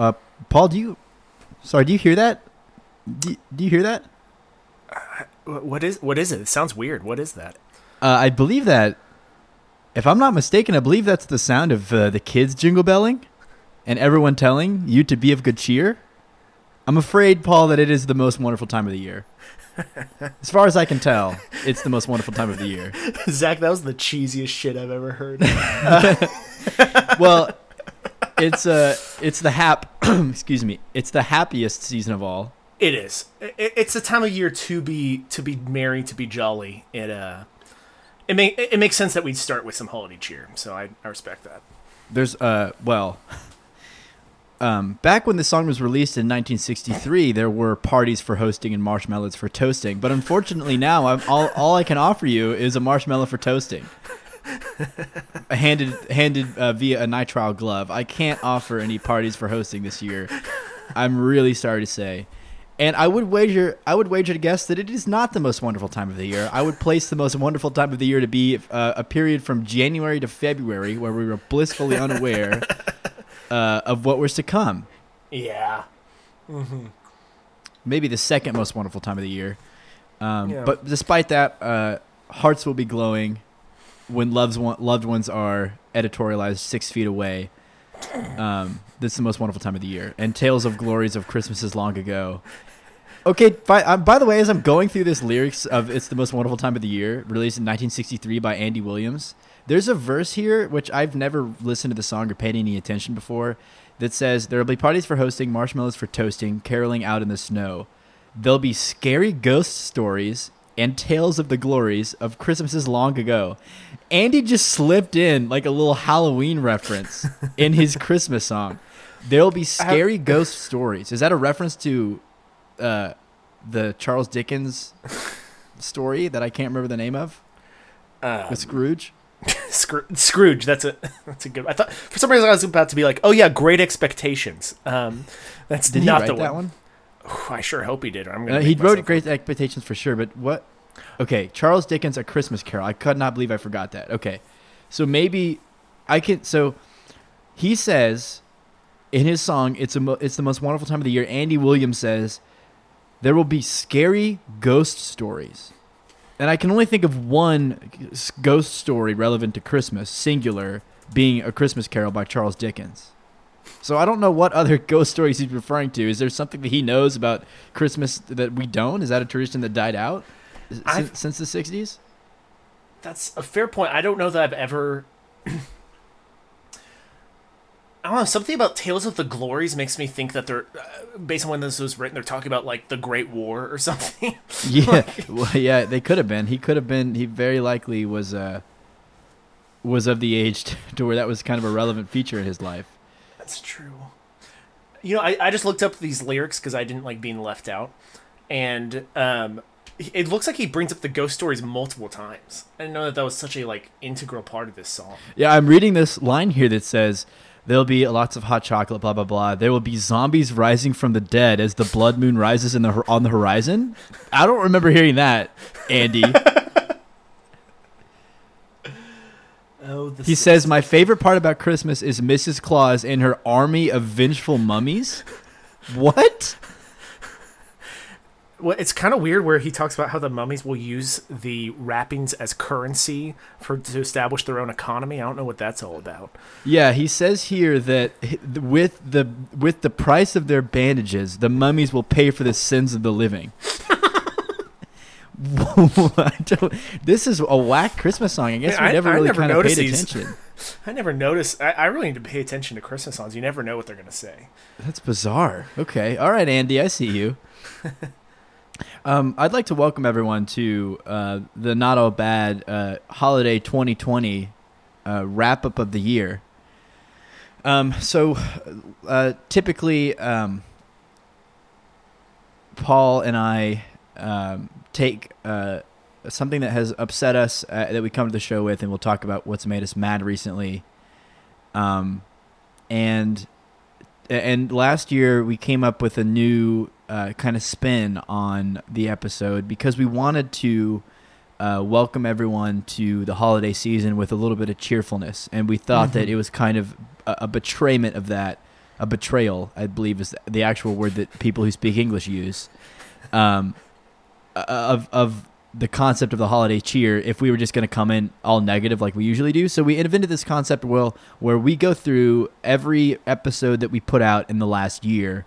Uh, Paul, do you? Sorry, do you hear that? Do, do you hear that? Wh- What is what is it? It sounds weird. What is that? Uh, I believe that, if I'm not mistaken, I believe that's the sound of uh, the kids jingle belling, and everyone telling you to be of good cheer. I'm afraid, Paul, that it is the most wonderful time of the year. As far as I can tell, it's the most wonderful time of the year. Zach, that was the cheesiest shit I've ever heard. Well, it's uh, it's the hap. excuse me. It's the happiest season of all. it is. It's the time of year to be to be merry, to be jolly. It uh, it make it makes sense that we'd start with some holiday cheer. So I, I respect that. There's uh well um back when the song was released in 1963 there were parties for hosting and marshmallows for toasting but unfortunately now I'm all all I can offer you is a marshmallow for toasting handed handed uh, via a nitrile glove I can't offer any parties for hosting this year I'm really sorry to say and I would wager I would wager to guess that it is not the most wonderful time of the year. I would place the most wonderful time of the year to be uh, a period from January to February where we were blissfully unaware uh, of what was to come. Yeah. Maybe the second most wonderful time of the year. Um, Yeah. But despite that, uh, hearts will be glowing when loves one, loved ones are editorialized six feet away. Um, this is the most wonderful time of the year. And tales of glories of Christmases long ago. Okay, by, uh, by the way, as I'm going through this lyrics of "It's the Most Wonderful Time of the Year," released in 1963 by Andy Williams, there's a verse here which I've never listened to the song or paid any attention before that says, "There will be parties for hosting, marshmallows for toasting, caroling out in the snow. There'll be scary ghost stories and tales of the glories of Christmases long ago." Andy just slipped in like a little Halloween reference in his Christmas song. There'll be scary ghost stories. Is that a reference to uh, the Charles Dickens story that I can't remember the name of Um, with Scrooge? Scroo- Scrooge. That's a that's a good. I thought for some reason I was about to be like, oh yeah, Great Expectations. Um, that's Did not the that one. one? I sure hope he did. Or I'm gonna. Uh, he wrote Great Expectations for sure, but what? Okay, Charles Dickens' A Christmas Carol. I could not believe I forgot that. Okay, so maybe I can. So he says in his song, "It's a mo- it's the most wonderful time of the year." Andy Williams says there will be scary ghost stories, and I can only think of one ghost story relevant to Christmas, singular, being A Christmas Carol by Charles Dickens. So I don't know what other ghost stories he's referring to. Is there something that he knows about Christmas that we don't? Is that a tradition that died out I've- since, since the '60s? That's a fair point. I don't know that I've ever. I don't know. Something about Tales of the Glories makes me think that they're, uh, based on when this was written, they're talking about like the Great War or something. Yeah, well, yeah, they could have been. He could have been. He very likely was uh was of the age t- to where that was kind of a relevant feature in his life. That's true. You know, I, I just looked up these lyrics because I didn't like being left out, and um, it looks like he brings up the ghost stories multiple times. I didn't know that that was such a like integral part of this song. Yeah, I'm reading this line here that says there'll be lots of hot chocolate, blah blah blah. There will be zombies rising from the dead as the blood moon rises in the on the horizon. I don't remember hearing that, Andy. Oh, He says, My favorite part about Christmas is Mrs. Claus and her army of vengeful mummies. What? Well, it's kind of weird where he talks about how the mummies will use the wrappings as currency for to establish their own economy. I don't know what that's all about. Yeah, he says here that with the with the price of their bandages, the mummies will pay for the sins of the living. This is a whack Christmas song. I guess Yeah, we never I really never kind of paid these. attention. I never noticed. I, I really need to pay attention to Christmas songs. You never know what they're gonna say. That's bizarre. Okay. All right, Andy, I see you. um, I'd like to welcome everyone to uh, the Not All Bad uh, Holiday 2020 uh, wrap up of the year. Um, so, uh, typically, um, Paul and I um, take uh, something that has upset us uh, that we come to the show with, and we'll talk about what's made us mad recently. Um, and and last year we came up with a new uh, kind of spin on the episode because we wanted to uh, welcome everyone to the holiday season with a little bit of cheerfulness, and we thought that it was kind of a, a betrayment of that a betrayal, I believe is the actual word that people who speak English use, um, of of the concept of the holiday cheer. If we were just going to come in all negative like we usually do, so we invented this concept, Will, where we go through every episode that we put out in the last year.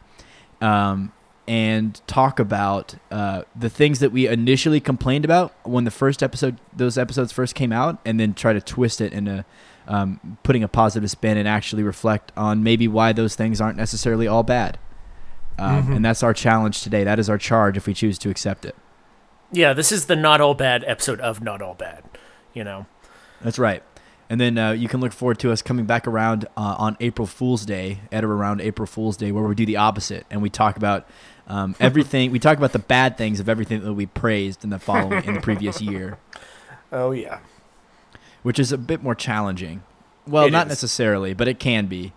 Um, and talk about uh, the things that we initially complained about when the first episode, those episodes first came out, and then try to twist it into um, putting a positive spin and actually reflect on maybe why those things aren't necessarily all bad. Um, Mhm. And that's our challenge today. That is our charge if we choose to accept it. Yeah, this is the not all bad episode of Not All Bad. You know. That's right. And then uh, you can look forward to us coming back around uh, on April Fool's Day, at or around April Fool's Day, where we do the opposite and we talk about um, everything. we talk about the bad things of everything that we praised in the following in the previous year, Oh yeah. which is a bit more challenging. Well, It not is. necessarily, but it can be.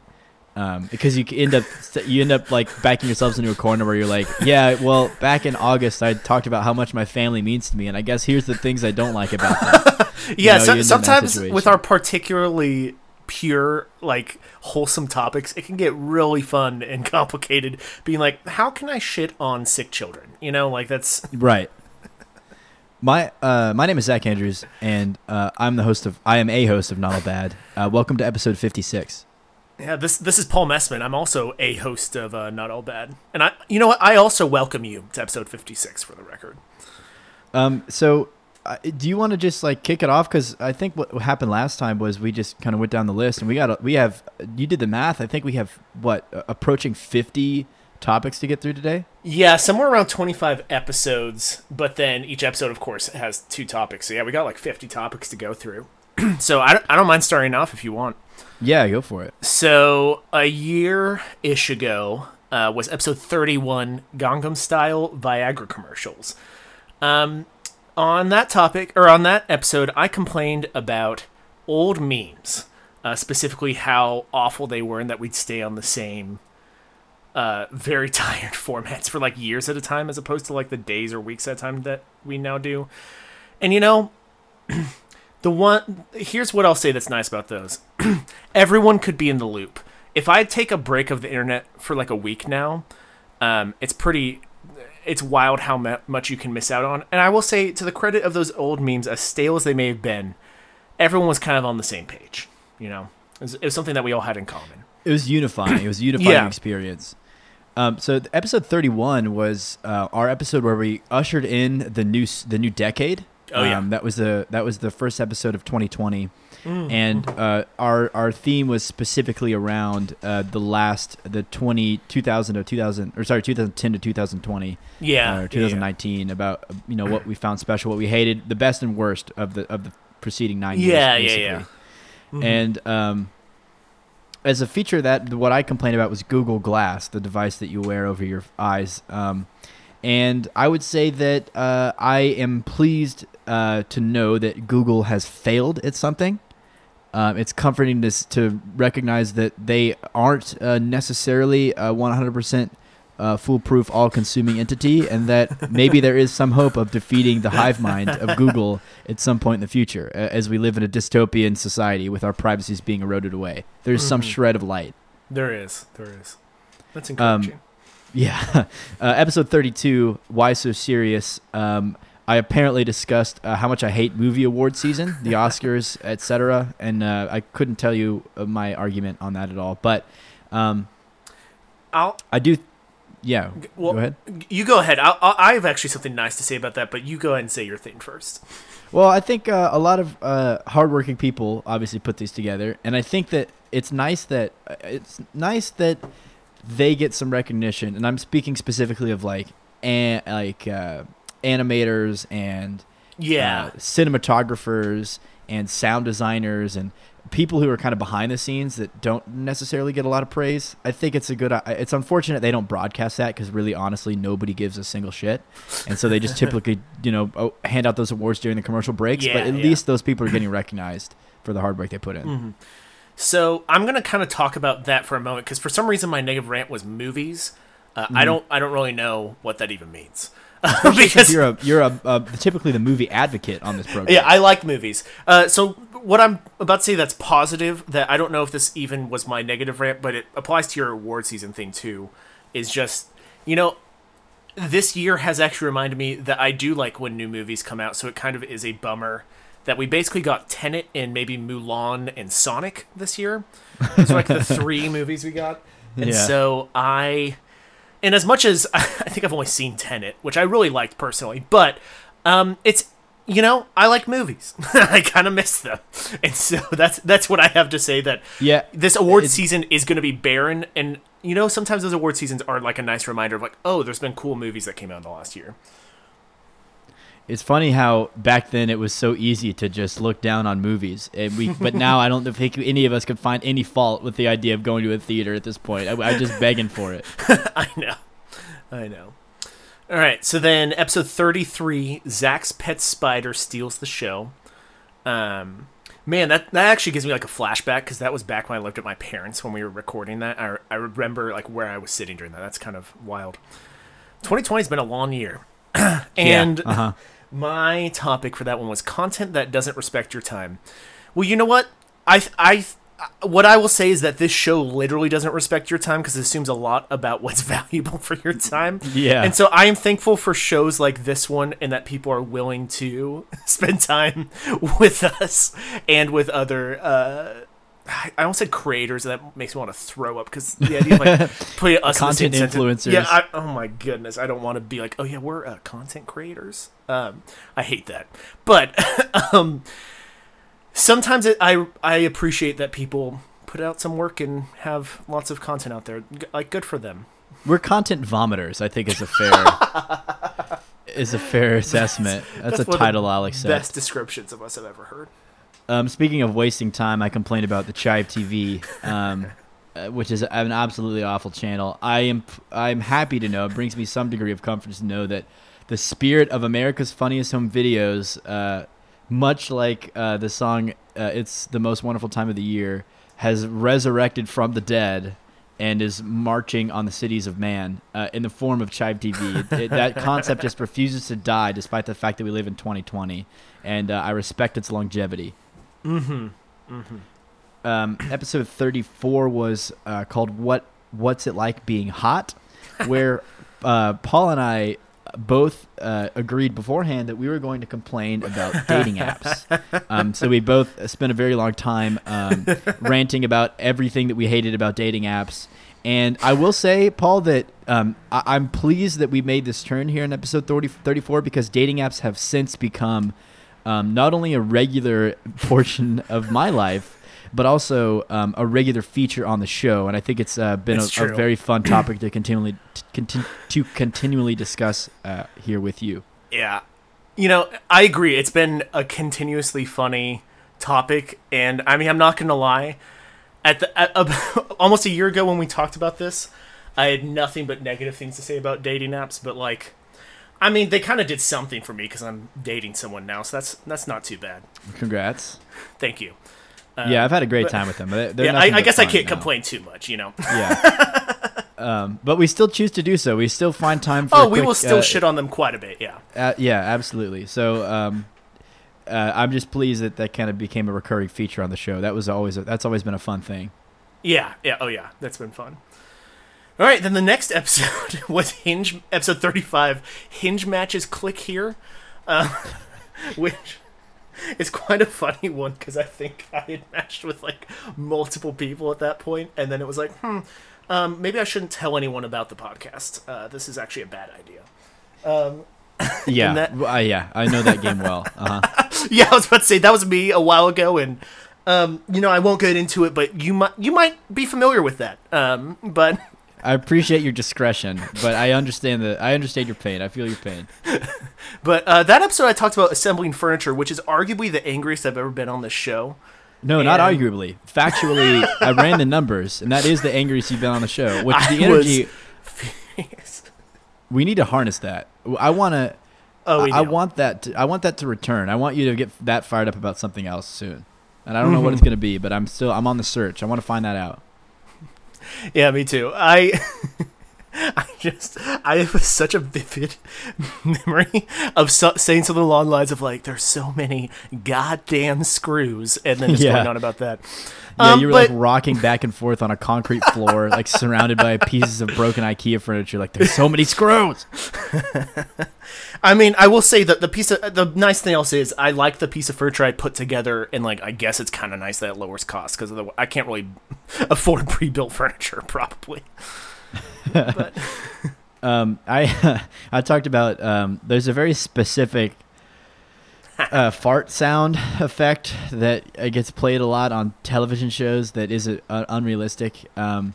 Um, because you end up you end up like backing yourselves into a corner where you're like, yeah, well, back in August I talked about how much my family means to me, and I guess here's the things I don't like about them. Yeah, know, so, you in that sometimes with our particularly pure, like wholesome topics, it can get really fun and complicated. Being like, how can I shit on sick children? You know, like that's Right. My uh, my name is Zach Andrews, and uh, I'm the host of I am a host of Not All Bad. Uh, welcome to episode 56. Yeah. This this is Paul Messman. I'm also a host of uh, Not All Bad, and I, you know what? I also welcome you to episode 56 for the record. Um, so, uh, do you want to just like kick it off? Because I think what happened last time was we just kind of went down the list, and we got a, we have you did the math. I think we have what uh, approaching 50 topics to get through today. Yeah, somewhere around 25 episodes, but then each episode, of course, has two topics. So yeah, we got like 50 topics to go through. so I don't, I don't mind starting off if you want. Yeah, go for it. So a year ish ago uh, was episode 31 Gangnam Style Viagra commercials. Um, on that topic, or on that episode, I complained about old memes, uh, specifically how awful they were and that we'd stay on the same uh, very tired formats for like years at a time as opposed to like the days or weeks at a time that we now do. And you know, the one here's what I'll say that's nice about those. Everyone could be in the loop. If I take a break of the internet for like a week now, um, it's pretty it's wild how mu- much you can miss out on. And I will say to the credit of those old memes as stale as they may have been, everyone was kind of on the same page, you know. It was, it was something that we all had in common. It was unifying. It was a unifying Yeah. experience. Um, so episode 31 was uh, our episode where we ushered in the new the new decade. Oh, yeah. Um, that was the that was the first episode of 2020, Mm. and uh, our our theme was specifically around uh, the last the 20 2000 to 2000 or sorry 2010 to 2020 Yeah. uh, or yeah, 2019 about you know what we found special, what we hated, the best and worst of the of the preceding nine Yeah, years. yeah, yeah. basically. Mhm. And um, as a feature that, what I complained about was Google Glass, the device that you wear over your eyes. Um, and I would say that uh, I am pleased uh, to know that Google has failed at something. Um, it's comforting to, to recognize that they aren't uh, necessarily a 100% uh, foolproof, all consuming entity, and that maybe there is some hope of defeating the hive mind of Google at some point in the future as we live in a dystopian society with our privacies being eroded away. There's some Mhm. shred of light. There is. There is. That's Um, encouraging. Yeah. Uh, episode 32, Why So Serious? Um, I apparently discussed uh, how much I hate movie award season, the Oscars, etc. And uh, I couldn't tell you uh, my argument on that at all. But um, I'll I do. Yeah. well, go ahead. You go ahead. I'll, I'll, have actually something nice to say about that, but you go ahead and say your thing first. Well, I think uh, a lot of uh, hardworking people obviously put these together, and I think that it's nice that uh, it's nice that they get some recognition. And I'm speaking specifically of like an, like uh, animators and Yeah. uh, cinematographers and sound designers and people who are kind of behind the scenes that don't necessarily get a lot of praise. I think it's a good. It's unfortunate they don't broadcast that because really, honestly, nobody gives a single shit, and so they just typically, you know, oh, hand out those awards during the commercial breaks. Yeah, but at yeah. least those people are getting recognized for the hard work they put in. Mhm. So I'm gonna kind of talk about that for a moment because for some reason my negative rant was movies. Uh, I don't I don't really know what that even means Because because you're a you're a, uh typically the movie advocate on this program. yeah I like movies. Uh, so what I'm about to say that's positive that I don't know if this even was my negative rant, but it applies to your award season thing too. Is just you know this year has actually reminded me that I do like when new movies come out, so it kind of is a bummer that we basically got Tenet and maybe Mulan and Sonic this year. It's like the three movies we got. And Yeah. so I and as much as I think I've only seen Tenet, which I really liked personally, but um, it's you know I like movies. I kind of miss them, and so that's that's what I have to say. That Yeah, this award season is going to be barren, and you know sometimes those award seasons are like a nice reminder of like, oh, there's been cool movies that came out in the last year. It's funny how back then it was so easy to just look down on movies, and we. But now I don't think any of us could find any fault with the idea of going to a theater at this point. I, I'm just begging for it. I know, I know. All right, so then episode thirty-three, Zach's pet spider steals the show. Um, man, that that actually gives me like a flashback because that was back when I lived at my parents when we were recording that. I I remember like where I was sitting during that. That's kind of wild. 2020 has been a long year, and uh huh. My topic for that one was content that doesn't respect your time. Well, you know what? I I what I will say is that this show literally doesn't respect your time because it assumes a lot about what's valuable for your time. Yeah. And so I am thankful for shows like this one and that people are willing to spend time with us and with other uh I almost said creators, and that makes me want to throw up because the idea of like putting us in the same Content sentence- influencers. Yeah, I, oh my goodness, I don't want to be like, oh yeah, we're uh, content creators. Um, I hate that, but um, sometimes it, I I appreciate that people put out some work and have lots of content out there. G- Like, good for them. We're content vomiters. I think is a fair is a fair assessment. That's, That's a of the title accept. Best descriptions of us I've ever heard. Um, speaking of wasting time, I complained about the Chive TV, um, uh, which is an absolutely awful channel. I am I'm happy to know it brings me some degree of comfort to know that the spirit of America's Funniest Home Videos, uh, much like uh, the song uh, "It's the Most Wonderful Time of the Year," has resurrected from the dead and is marching on the cities of man uh, in the form of Chive TV. It- that concept just refuses to die, despite the fact that we live in 2020, and uh, I respect its longevity. Mm-hmm. Mm-hmm. Um, episode 34 was uh, called "What What's It Like Being Hot," where uh, Paul and I both uh, agreed beforehand that we were going to complain about dating apps. Um, so we both spent a very long time um, ranting about everything that we hated about dating apps. And I will say, Paul, that um, I- I'm pleased that we made this turn here in episode 30- 34 because dating apps have since become um, not only a regular portion of my life, but also um, a regular feature on the show. And I think it's uh, been a, a very fun topic to continually to, to continually discuss uh, here with you. Yeah. You know, I agree. It's been a continuously funny topic, and I mean, I'm not gonna lie. At the at, almost a year ago when we talked about this, I had nothing but negative things to say about dating apps. But like, I mean, they kind of did something for me because I'm dating someone now, so that's that's not too bad. Congrats. Thank you. Uh, yeah, I've had a great but- time with them. They're, they're yeah, I, I guess I can't now. complain too much. You know. Yeah. um, but we still choose to do so. We still find time for. Oh, we will still uh, shit on them quite a bit. Yeah. Uh, yeah, absolutely. So um, uh, I'm just pleased that that kind of became a recurring feature on the show. That was always a, that's always been a fun thing. Yeah, yeah, oh yeah, that's been fun. All right, then the next episode was Hinge, episode 35, Hinge Matches Click Here, uh, which is quite a funny one because I think I had matched with like multiple people at that point, and then it was like, hmm, um, maybe I shouldn't tell anyone about the podcast. Uh, this is actually a bad idea. Um, Yeah, that- uh, yeah, I know that game well. Uh-huh. yeah, I was about to say that was me a while ago, and um, you know I won't get into it, but you might you might be familiar with that. Um, but I appreciate your discretion, but I understand the I understand your pain. I feel your pain. But uh, that episode, I talked about assembling furniture, which is arguably the angriest I've ever been on this show. No, not arguably. Factually, I ran the numbers, and that is the angriest you've been on the show. Which I the energy we need to harness that. I want to. oh, we I know. want that. To, I want that to return. I want you to get that fired up about something else soon. And I don't know what it's going to be, but I'm still I'm on the search. I want to find that out. Yeah, me too. I, I just I have such a vivid memory of so, saying something along the lines of like, "There's so many goddamn screws," and then just Yeah. going on about that. Yeah, Um, you were but- like rocking back and forth on a concrete floor, like surrounded by pieces of broken IKEA furniture. Like there's so many screws. I mean, I will say that the piece of the nice thing else is I like the piece of furniture I put together, and like I guess it's kind of nice that it lowers cost because I can't really afford pre-built furniture probably. But Um, I I talked about um, there's a very specific uh, fart sound effect that uh, gets played a lot on television shows that is uh, unrealistic. Um,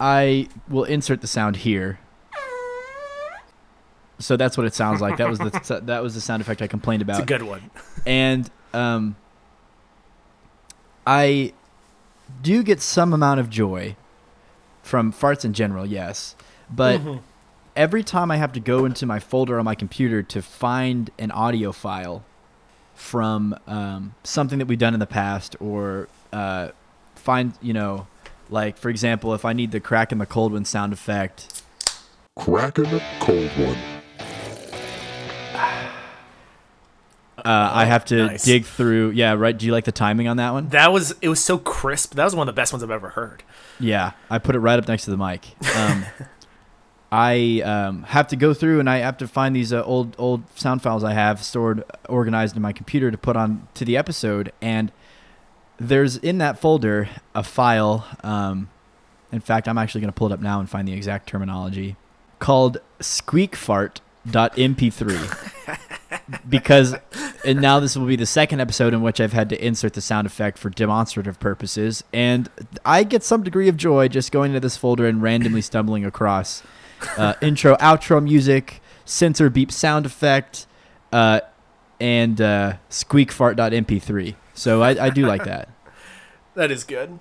I will insert the sound here. So that's what it sounds like. That was the that was the sound effect I complained about. it's a good one. and um, I do get some amount of joy from farts in general, yes, but Mhm. every time I have to go into my folder on my computer to find an audio file from um, something that we've done in the past, or uh, find you know, like for example, if I need the crack in the cold one sound effect, crack in the cold one. Uh, I have to nice. dig through. Yeah, right. Do you like the timing on that one? That was it was so crisp. That was one of the best ones I've ever heard. Yeah, I put it right up next to the mic. Um, I um, have to go through and I have to find these uh, old old sound files I have stored organized in my computer to put on to the episode, and there's in that folder a file. Um, in fact, I'm actually going to pull it up now and find the exact terminology called squeakfart.mp3 because and now this will be the second episode in which I've had to insert the sound effect for demonstrative purposes, and I get some degree of joy just going into this folder and randomly stumbling across uh, intro, outro music, censor beep sound effect, uh, and uh, squeakfart.mp3. So I, I do like that. That is good.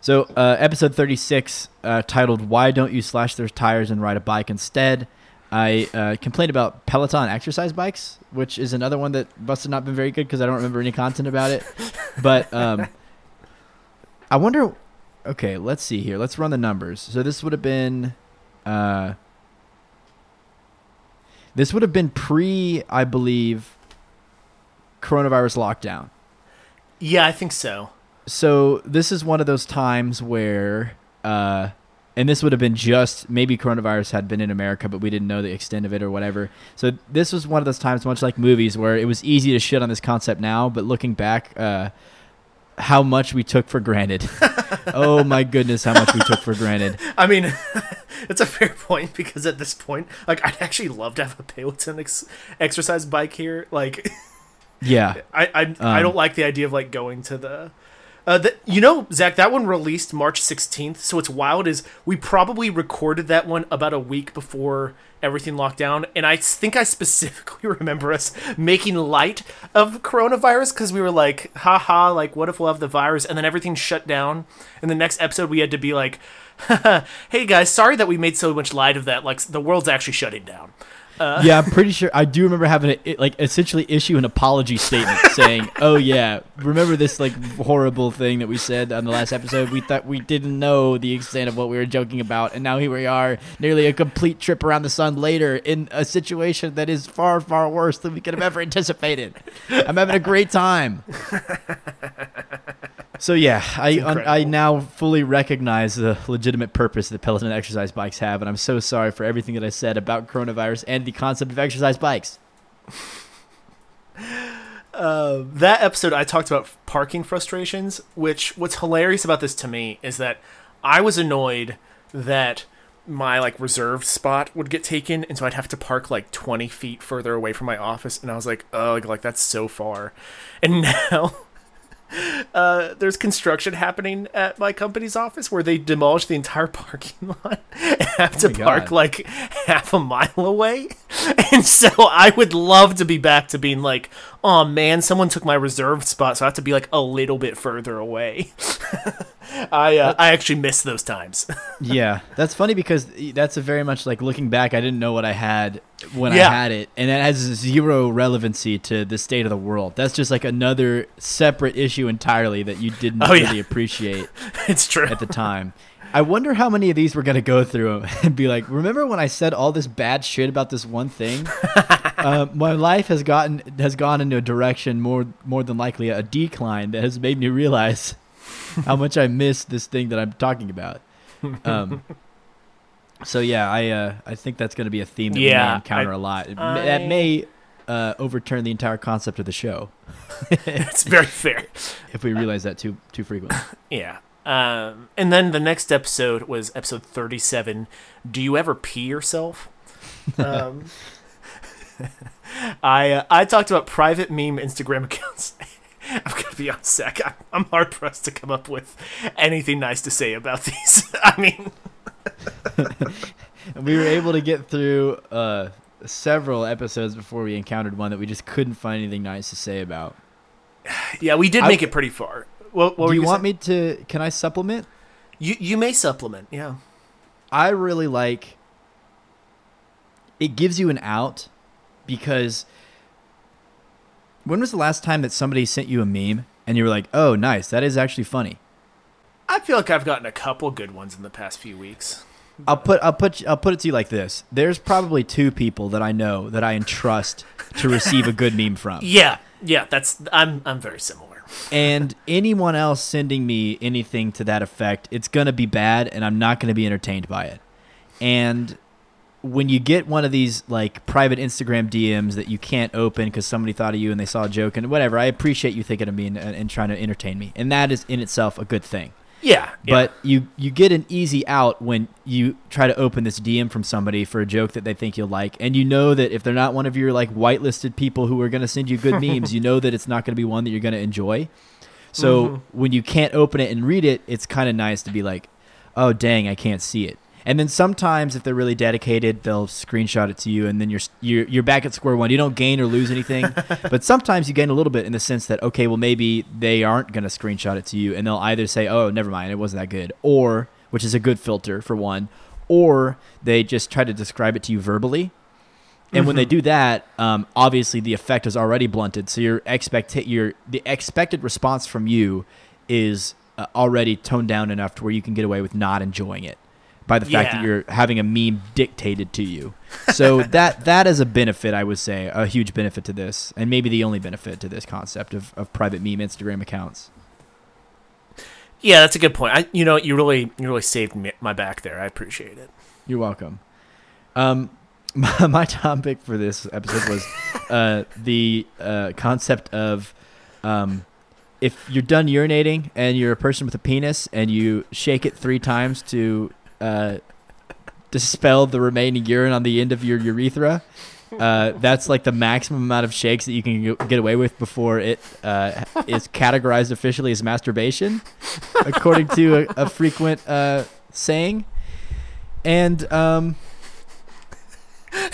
So, uh, episode 36, uh, titled Why Don't You Slash Their Tires and Ride a Bike Instead? I uh, complained about Peloton exercise bikes, which is another one that must have not been very good because I don't remember any content about it. But um, I wonder. Okay, let's see here. Let's run the numbers. So, this would have been. Uh, this would have been pre, I believe, coronavirus lockdown Yeah, I think so. so this is one of those times where uh and this would have been just maybe coronavirus had been in America, but we didn't know the extent of it or whatever. So this was one of those times, much like movies, where it was easy to shit on this concept now, but looking back, uh, how much we took for granted. oh my goodness, how much we took for granted. I mean, it's a fair point because at this point, like, I'd actually love to have a Peloton ex- exercise bike here. Like, Yeah, I I, I Um, don't like the idea of like going to the. Uh, the, you know, Zach, that one released March 16th. So what's wild is we probably recorded that one about a week before everything locked down. And I think I specifically remember us making light of coronavirus because we were like, haha, like, what if we'll have the virus? And then everything shut down. And the next episode, we had to be like, hey guys, sorry that we made so much light of that. Like, the world's actually shutting down. Yeah, I'm pretty sure. I do remember having to like essentially issue an apology statement saying, "Oh yeah, remember this like horrible thing that we said on the last episode? We thought we didn't know the extent of what we were joking about, and now here we are, nearly a complete trip around the sun later in a situation that is far, far worse than we could have ever anticipated. I'm having a great time." So yeah, I un- I now fully recognize the legitimate purpose that Peloton exercise bikes have, and I'm so sorry for everything that I said about coronavirus and the concept of exercise bikes. uh, that episode I talked about parking frustrations, which what's hilarious about this to me is that I was annoyed that my like reserved spot would get taken and so I'd have to park like 20 feet further away from my office and I was like, ugh, like that's so far. And now uh, there's construction happening at my company's office where they demolished the entire parking lot and have to park God. like half a mile away. And so I would love to be back to being like, oh man, someone took my reserved spot, so I have to be like a little bit further away. I uh, I actually miss those times. yeah, that's funny because that's a very much like looking back. I didn't know what I had when Yeah. I had it, and that has zero relevancy to the state of the world. That's just like another separate issue entirely that you didn't Oh, yeah. really appreciate it's true. at the time. I wonder how many of these we're gonna go through and be like, remember when I said all this bad shit about this one thing? uh, my life has gotten has gone into a direction more more than likely a decline that has made me realize how much I miss this thing that I'm talking about. Um, so yeah, I uh, I think that's going to be a theme that we may encounter I- a lot. It, I- that may uh, overturn the entire concept of the show it's very fair. if we realize that too too frequently. Yeah. Um, and then the next episode was episode 37. Do you ever pee yourself? Um, I uh, I talked about private meme Instagram accounts. I'm gonna be on sec. I'm, I'm hard pressed to come up with anything nice to say about these. I mean, we were able to get through uh, several episodes before we encountered one that we just couldn't find anything nice to say about. yeah, we did I- make it pretty far. What, what Do you gonna want me to? Can I supplement? You you may supplement. Yeah. I really like. It gives you an out, because. When was the last time that somebody sent you a meme and you were like, "Oh, nice, that is actually funny"? I feel like I've gotten a couple good ones in the past few weeks. I'll put I'll put I'll put it to you like this: There's probably two people that I know that I entrust to receive a good meme from. Yeah, yeah. That's I'm I'm very similar. and anyone else sending me anything to that effect, it's going to be bad and I'm not going to be entertained by it. And when you get one of these like private Instagram DMs that you can't open because somebody thought of you and they saw a joke and whatever, I appreciate you thinking of me and, and trying to entertain me. And that is in itself a good thing. Yeah, yeah. But you you get an easy out when you try to open this DM from somebody for a joke that they think you'll like, and you know that if they're not one of your like whitelisted people who are going to send you good memes, you know that it's not going to be one that you're going to enjoy. So mm-hmm. when you can't open it and read it, it's kind of nice to be like, "Oh dang, I can't see it." And then sometimes, if they're really dedicated, they'll screenshot it to you, and then you're you're, you're back at square one. You don't gain or lose anything, but sometimes you gain a little bit in the sense that okay, well maybe they aren't going to screenshot it to you, and they'll either say, "Oh, never mind, it wasn't that good," or which is a good filter for one, or they just try to describe it to you verbally. And when they do that, um, obviously the effect is already blunted. So your expect your the expected response from you is uh, already toned down enough to where you can get away with not enjoying it by the fact that you're having a meme dictated to you. So that that is a benefit, I would say, a huge benefit to this, and maybe the only benefit to this concept of, of private meme Instagram accounts. Yeah, that's a good point. I, you know, you really, you really saved me, my back there. I appreciate it. You're welcome. Um, my, my topic for this episode was uh, the uh, concept of um, if you're done urinating and you're a person with a penis and you shake it three times to uh, dispel the remaining urine on the end of your urethra. Uh, that's like the maximum amount of shakes that you can get away with before it uh, is categorized officially as masturbation, according to a, a frequent uh, saying. And um,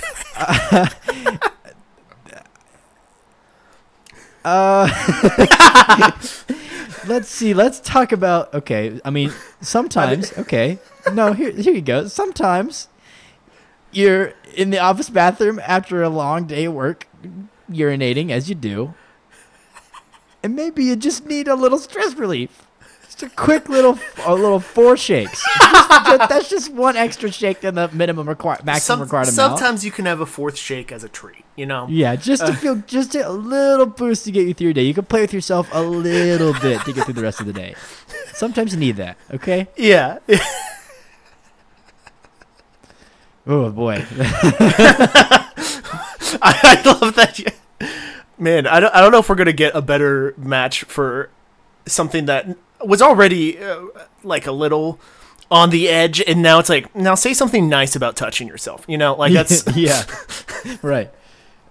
uh, let's see. Let's talk about. Okay, I mean, sometimes. Okay, no. Here, here you go. Sometimes you're in the office bathroom after a long day of work, urinating as you do, and maybe you just need a little stress relief. Just a quick little, a little four shakes. Just- that's just one extra shake than the minimum required, maximum Some, required amount. sometimes you can have a fourth shake as a treat. You know. Yeah, just to uh. feel just a little boost to get you through your day. You can play with yourself a little bit to get through the rest of the day. Sometimes you need that, okay? Yeah. Oh boy. I, I love that. You, man, I don't, I don't know if we're gonna get a better match for something that was already uh, like a little on the edge, and now it's like now say something nice about touching yourself. You know, like that's yeah. right.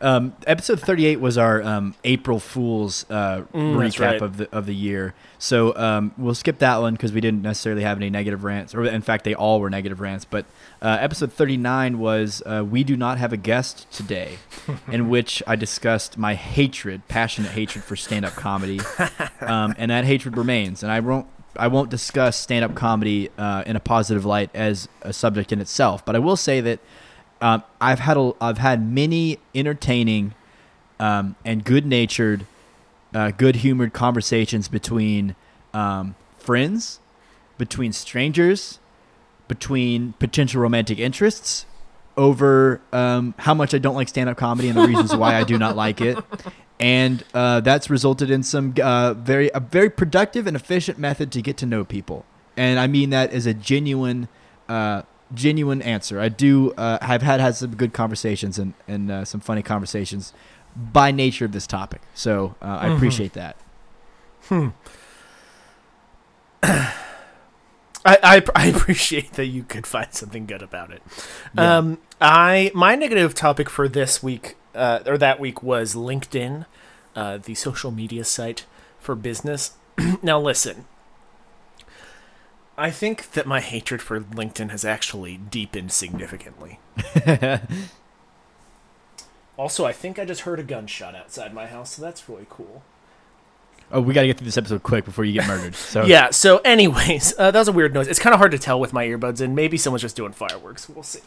Um, episode 38 was our um, April Fool's uh, Mm, recap right. of the of the year. So um, we'll skip that one because we didn't necessarily have any negative rants, or in fact, they all were negative rants. But uh, episode 39 was uh, we do not have a guest today, in which I discussed my hatred, passionate hatred for stand-up comedy, um, and that hatred remains. And I won't I won't discuss stand-up comedy uh, in a positive light as a subject in itself, but I will say that um, I've had a, I've had many entertaining um, and good-natured, uh, good-humored conversations between um, friends, between strangers, between potential romantic interests over um, how much I don't like stand up comedy and the reasons why I do not like it. And uh, that's resulted in some uh, very a very productive and efficient method to get to know people. And I mean that as a genuine, uh, genuine answer. I do. Uh, have had had some good conversations and and uh, some funny conversations by nature of this topic. So uh, I Mhm. appreciate that. I, I I appreciate that you could find something good about it. Yeah. Um, I my negative topic for this week uh, or that week was LinkedIn, uh, the social media site for business. now listen, I think that my hatred for LinkedIn has actually deepened significantly. Also, I think I just heard a gunshot outside my house, so that's really cool. Oh, we got to get through this episode quick before you get murdered. So Yeah. So, anyways, uh, that was a weird noise. It's kind of hard to tell with my earbuds, and maybe someone's just doing fireworks. We'll see.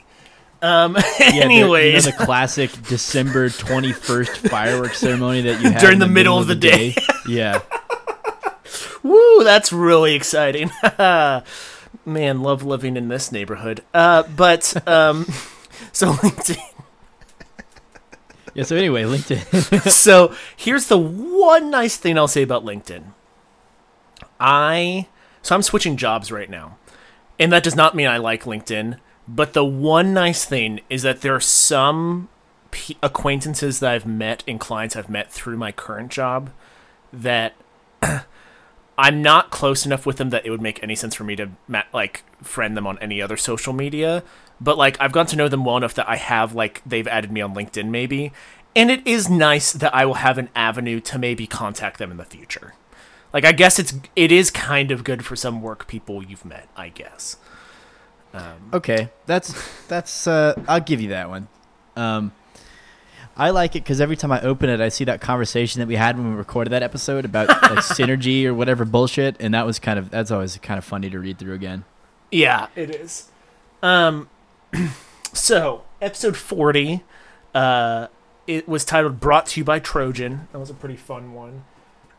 Um. Yeah, the- you know anyways, the, classic December twenty first fireworks ceremony that you have During in the middle of the day. yeah, woo, that's really exciting. Man, love living in this neighborhood. Uh, but um, so LinkedIn. yeah. So anyway, LinkedIn. so here's the one nice thing I'll say about LinkedIn. I so I'm switching jobs right now, and that does not mean I like LinkedIn. But the one nice thing is that there are some p- acquaintances that I've met and clients I've met through my current job that I'm not close enough with them that it would make any sense for me to like friend them on any other social media. But like I've gotten to know them well enough that I have like they've added me on LinkedIn maybe, and it is nice that I will have an avenue to maybe contact them in the future. Like I guess it's it is kind of good for some work people you've met. I guess. Um, okay, that's that's. Uh, I'll give you that one. Um, I like it because every time I open it, I see that conversation that we had when we recorded that episode about like synergy or whatever bullshit, and that was kind of that's always kind of funny to read through again. Yeah, it is. Um, so episode forty, uh, it was titled "Brought to You by Trojan." That was a pretty fun one.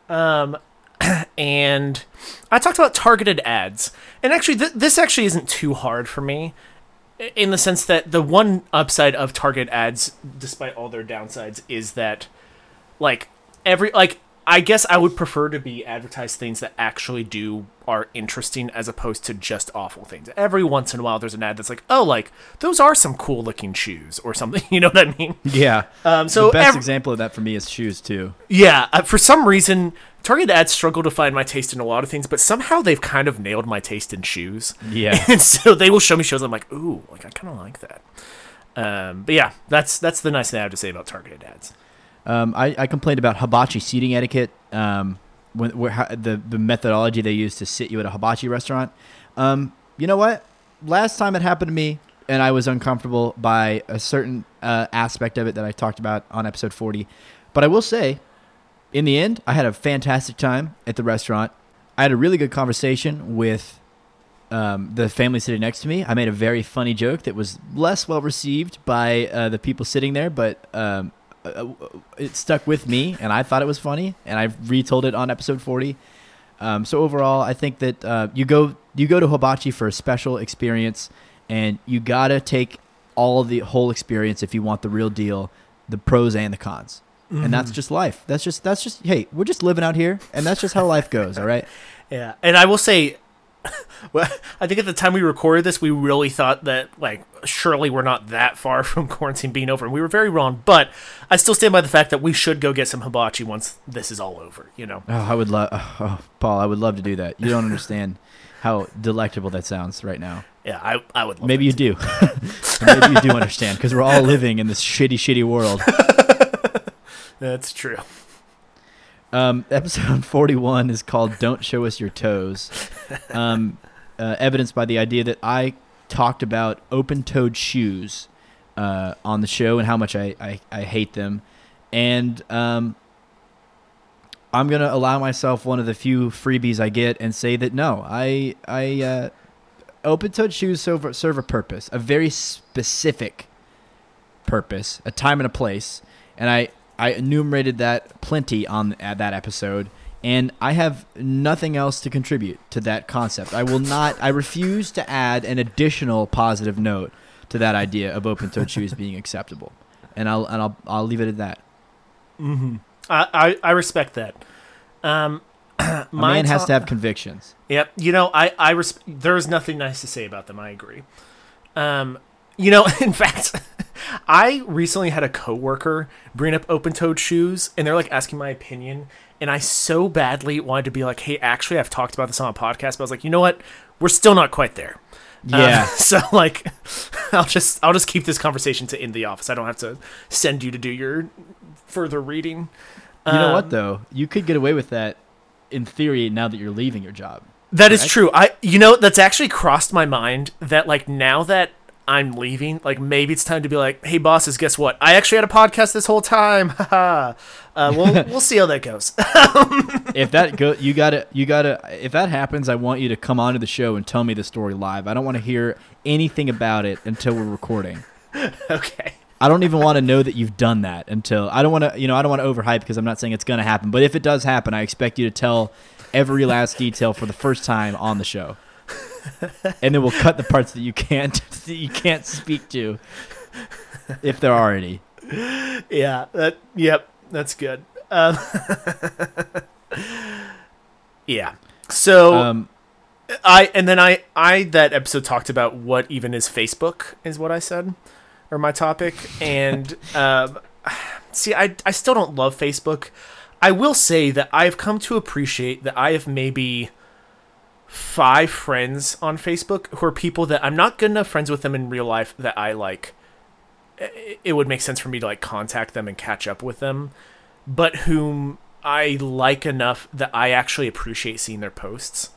Um, and I talked about targeted ads, and actually, th- this actually isn't too hard for me, i- in the sense that the one upside of target ads, despite all their downsides, is that, like, every like I guess I would prefer to be advertised things that actually do are interesting as opposed to just awful things. Every once in a while, there's an ad that's like, oh, like those are some cool looking shoes or something. You know what I mean? Yeah. Um, so the best ev- example of that for me is shoes too. yeah, uh, for some reason, Target ads struggle to find my taste in a lot of things, but somehow they've kind of nailed my taste in shoes. Yeah. and so they will show me shows. I'm like, ooh, like I kind of like that. Um, but yeah, that's that's the nice thing I have to say about targeted ads. Um, I, I complained about hibachi seating etiquette. Um, when where, how, the the methodology they use to sit you at a hibachi restaurant. Um, you know what? Last time it happened to me, and I was uncomfortable by a certain uh, aspect of it that I talked about on episode forty. But I will say, in the end, I had a fantastic time at the restaurant. I had a really good conversation with um, the family sitting next to me. I made a very funny joke that was less well received by uh, the people sitting there, but um, uh, it stuck with me, and I thought it was funny, and I retold it on episode forty. Um, so overall, I think that uh, you go you go to Hibachi for a special experience, and you gotta take all of the whole experience if you want the real deal, the pros and the cons. And that's just life. That's just that's just hey, we're just living out here, and that's just how life goes. All right. Yeah, and I will say, well, I think at the time we recorded this, we really thought that like surely we're not that far from quarantine being over, and we were very wrong. But I still stand by the fact that we should go get some hibachi once this is all over. You know. Oh, I would love, oh, oh, Paul. I would love to do that. You don't understand how delectable that sounds right now. Yeah, I I would. Love Maybe you do. Maybe you do understand because we're all living in this shitty, shitty world. That's true. Um, episode 41 is called Don't Show Us Your Toes. Um, uh, evidenced by the idea that I talked about open toed shoes uh, on the show and how much I, I, I hate them. And um, I'm going to allow myself one of the few freebies I get and say that no, I, I uh, open toed shoes serve, serve a purpose, a very specific purpose, a time and a place. And I, I enumerated that plenty on at that episode and I have nothing else to contribute to that concept. I will not. I refuse to add an additional positive note to that idea of open-toed shoes being acceptable, and I'll and I'll I'll leave it at that. I, I, I respect that. Um, A my man has to- have convictions. Yep. You know, I, I res- there's nothing nice to say about them. I agree. Um, you know, in fact, I recently had a coworker bring up open-toed shoes, and they're like asking my opinion, and I so badly wanted to be like, "Hey, actually, I've talked about this on a podcast," but I was like, you know what? We're still not quite there. Uh, Yeah. so like, I'll just I'll just keep this conversation to in the office. I don't have to send you to do your further reading. You know what Um, though? You could get away with that in theory now that you're leaving your job. That is true. I you know that's actually crossed my mind that like now that I'm leaving, like maybe it's time to be like, hey bosses, guess what? I actually had a podcast this whole time. Uh, we'll we'll see how that goes. if that go, you gotta, you gotta. If that happens, I want you to come onto the show and tell me the story live. I don't want to hear anything about it until we're recording. okay. I don't even want to know that you've done that until I don't want to, you know, I don't want to overhype because I'm not saying it's going to happen. But if it does happen, I expect you to tell every last detail for the first time on the show, and then we'll cut the parts that you can't that you can't speak to, if there are any. Yeah. That. Yep. That's good. Um, yeah. So Um, I and then I I that episode talked about what even is Facebook is what I said or my topic and um see I I still don't love Facebook. I will say that I've come to appreciate that I have maybe five friends on Facebook who are people that I'm not good enough friends with them in real life that I like it would make sense for me to like contact them and catch up with them, but whom I like enough that I actually appreciate seeing their posts.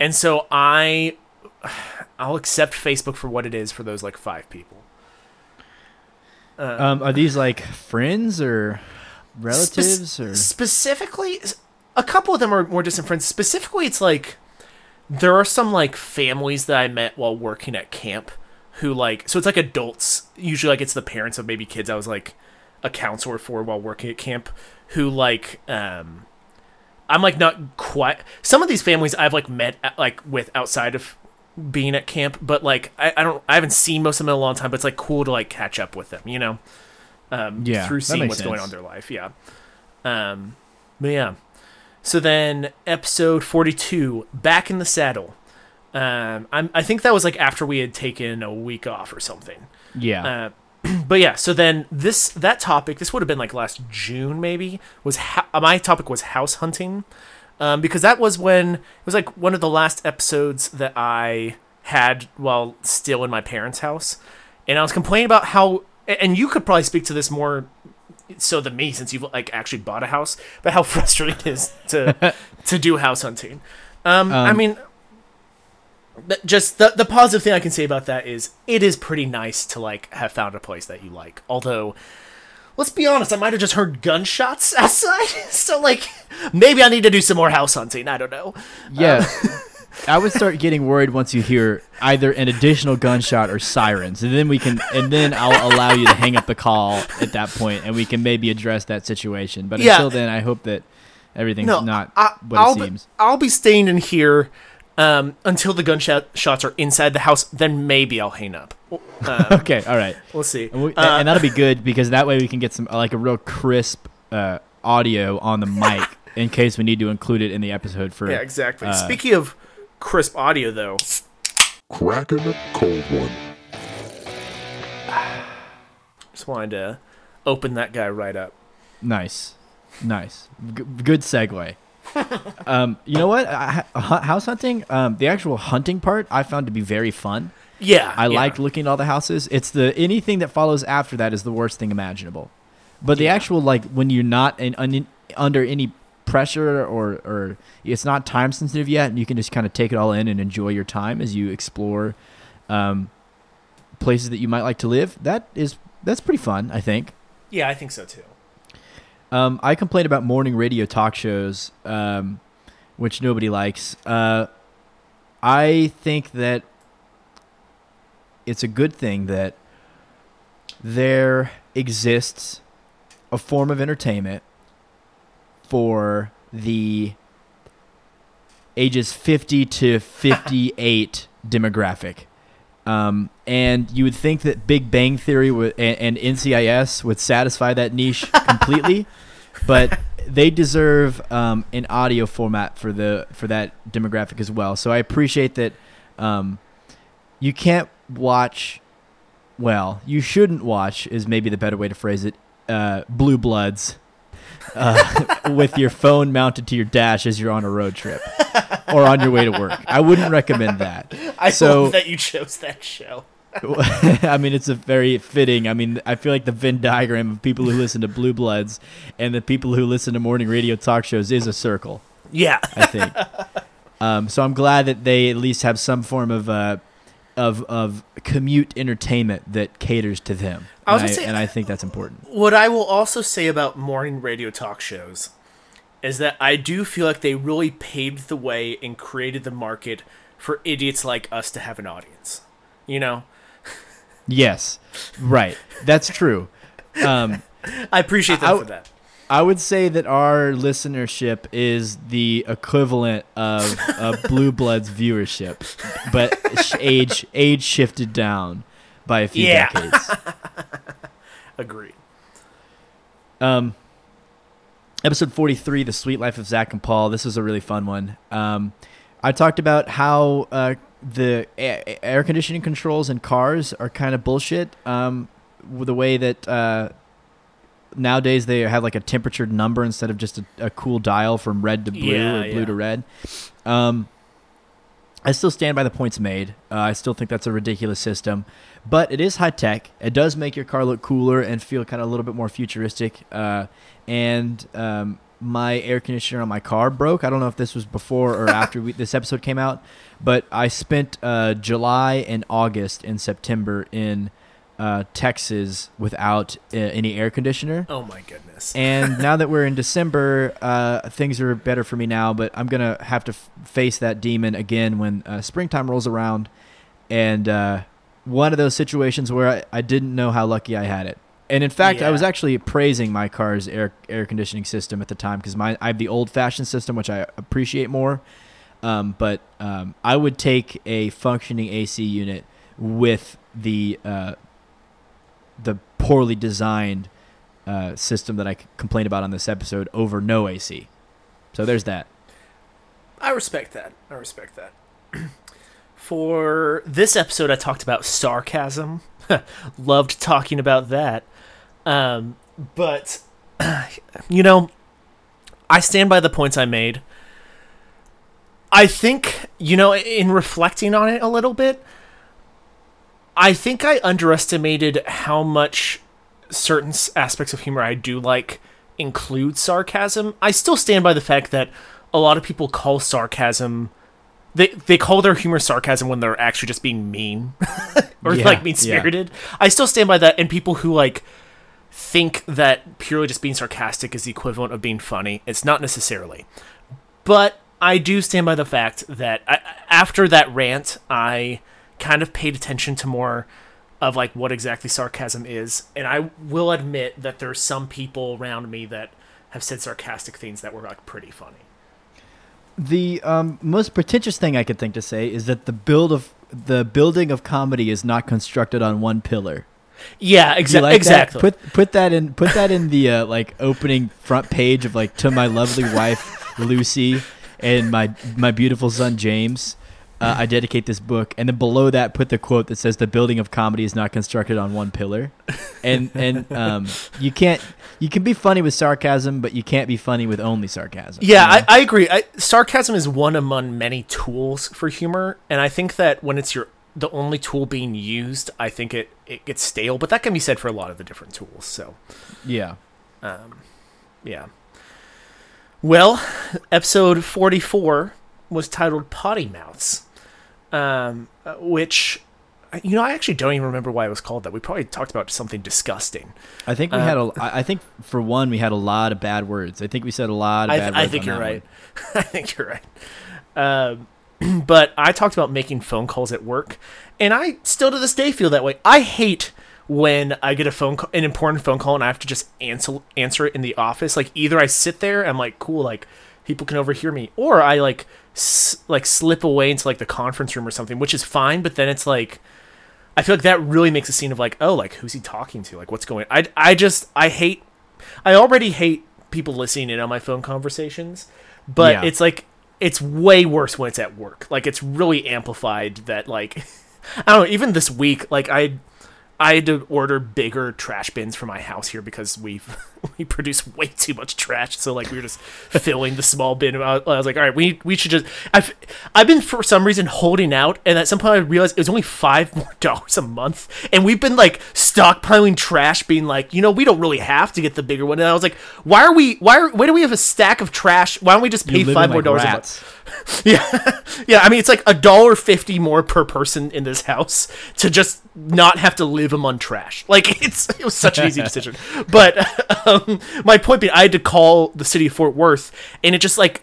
And so I I'll accept Facebook for what it is for those like five people. Uh, um, are these like friends or relatives Spec- or? specifically a couple of them are more distant friends. Specifically it's like there are some like families that I met while working at camp who like so it's like adults usually like it's the parents of maybe kids I was like a counselor for while working at camp who like um I'm like not quite some of these families I've like met at, like with outside of being at camp but like I, I don't I haven't seen most of them in a long time but it's like cool to like catch up with them you know? Um Yeah, through seeing what's going on in their life yeah. Um but yeah so then episode 42 back in the saddle. Um I'm, i think that was like after we had taken a week off or something. Yeah. uh, but yeah so then this that topic this would have been like last june maybe was ho- my topic was house hunting. Um, because that was when it was like one of the last episodes that i had while still in my parents house. And i was complaining about how and you could probably speak to this more so than me since you've like actually bought a house but how frustrating it is to to do house hunting um, i Um, mean just the the positive thing I can say about that is it is pretty nice to like have found a place that you like. Although, let's be honest, I might have just heard gunshots outside, so like maybe I need to do some more house hunting. I don't know. Yeah. I would start getting worried once you hear either an additional gunshot or sirens, and then we can, and then I'll allow you to hang up the call at that point, and we can maybe address that situation. But Yeah. until then, I hope that everything's No, not I, what I'll it be, seems. I'll be staying in here um, until the gunshot shots are inside the house. Then maybe I'll hang up. Um, Okay, all right, we'll see. and, we, Uh, and that'll be good because that way we can get some like a real crisp uh, audio on the mic in case we need to include it in the episode for. yeah, exactly. uh, Speaking of crisp audio, though, Cracking a cold one. just wanted to open that guy right up. Nice, nice, G- good segue. um, you know what? I, I- house hunting, um, the actual hunting part, I found to be very fun. Yeah, I yeah. liked looking at all the houses. It's the anything that follows after that is the worst thing imaginable. But the Yeah. actual like when you're not in, un, under any pressure or or it's not time sensitive yet, and you can just kind of take it all in and enjoy your time as you explore um, places that you might like to live. That is that's pretty fun, I think. Yeah, I think so too. Um, I complain about morning radio talk shows, um, which nobody likes. Uh, I think that it's a good thing that there exists a form of entertainment for the ages 50 to 58 demographic. Um, and you would think that Big Bang Theory would, and, and NCIS would satisfy that niche completely, but they deserve um, an audio format for the for that demographic as well. So I appreciate that. Um, you can't watch. Well, you shouldn't watch is maybe the better way to phrase it. Uh, Blue Bloods uh, with your phone mounted to your dash as you're on a road trip or on your way to work. I wouldn't recommend that. I So- love that you chose that show. I mean, it's a very fitting. I mean, I feel like the Venn diagram of people who listen to Blue Bloods and the people who listen to morning radio talk shows is a circle. Yeah. I think. um, so I'm glad that they at least have some form of uh, of of commute entertainment that caters to them. I was and, gonna say- and I think that's important. What I will also say about morning radio talk shows is that I do feel like they really paved the way and created the market for idiots like us to have an audience. You know? Yes, right. That's true. Um, I appreciate them I- for that. I would say that our listenership is the equivalent of, of Blue Bloods viewership, but age age shifted down by a few Yeah. decades. Agreed. Um, episode 43, The Sweet Life of Zach and Paul. This was a really fun one. Um, I talked about how uh, the a- air conditioning controls in cars are kind of bullshit. Um, the way that uh, nowadays they have like a temperature number instead of just a, a cool dial from red to blue Yeah, or blue yeah. to red. Um, I still stand by the points made. Uh, I still think that's a ridiculous system, but it is high tech. It does make your car look cooler and feel kind of a little bit more futuristic. Uh, and um, my air conditioner on my car broke. I don't know if this was before or after we, this episode came out, but I spent uh, July and August and September in uh, Texas without uh, any air conditioner. Oh my goodness. And now that we're in December, uh, things are better for me now. But I'm gonna have to f- face that demon again when uh, springtime rolls around. And uh, one of those situations where I, I didn't know how lucky I had it. And in fact, I was actually praising my car's air air conditioning system at the time because my I have the old fashioned system, which I appreciate more. Um, but um, I would take a functioning AC unit with the uh, the poorly designed uh, system that I complained about on this episode over no AC. So there's that. I respect that. I respect that. For this episode, I talked about sarcasm. Loved talking about that. Um, but, you know, I stand by the points I made. I think, you know, in reflecting on it a little bit, I think I underestimated how much certain aspects of humor I do like include sarcasm. I still stand by the fact that a lot of people call sarcasm they they call their humor sarcasm when they're actually just being mean or Yeah, like mean spirited. I still stand by that and people who like think that purely just being sarcastic is the equivalent of being funny. It's not necessarily. But I do stand by the fact that I, after that rant, I kind of paid attention to more of like what exactly sarcasm is, and I will admit that there's some people around me that have said sarcastic things that were like pretty funny. The um, most pretentious thing I could think to say is that the build of the building of comedy is not constructed on one pillar. Yeah, exa- like that? exactly. Put put that in put that in the uh, like opening front page of like to my lovely wife Lucy and my my beautiful son James. Uh, I dedicate this book, and then below that, put the quote that says, "The building of comedy is not constructed on one pillar," and and um, you can't you can be funny with sarcasm, but you can't be funny with only sarcasm. Yeah, you know? I, I agree. I, sarcasm is one among many tools for humor, and I think that when it's your the only tool being used, I think it, it gets stale. But that can be said for a lot of the different tools. So, yeah. um, yeah. Well, episode forty four was titled "Potty Mouths," um, uh, which you know I actually don't even remember why it was called that. We probably talked about something disgusting. I think we Uh, had a. I think for one, we had a lot of bad words. I think we said a lot of I, bad th- words. I think you're right. I think you're right. Um, but I talked about making phone calls at work, and I still to this day feel that way. I hate when I get a phone call, an important phone call, and I have to just answer answer it in the office. Like either I sit there, I'm like, cool, like people can overhear me, or I like s- like slip away into like the conference room or something, which is fine. But then it's like. I feel like that really makes a scene of like, oh, like who's he talking to? Like what's going? I I just I hate. I already hate people listening in on my phone conversations, but Yeah. it's like it's way worse when it's at work. Like it's really amplified that like I don't know, even this week, like I I had to order bigger trash bins for my house here because we we produce way too much trash. So like we were just filling the small bin. I was I was like, all right, we we should just. I've I've been for some reason holding out, and at some point I realized it was only five more dollars a month, and we've been like stockpiling trash, being like, you know, we don't really have to get the bigger one. And I was like, why are we? Why are? Why do we have a stack of trash? Why don't we just pay five more like dollars a month? Yeah, yeah. I mean, it's like a dollar fifty more per person in this house to just not have to live among trash. Like it's it was such an easy decision. But um, my point being, I had to call the city of Fort Worth, and it just like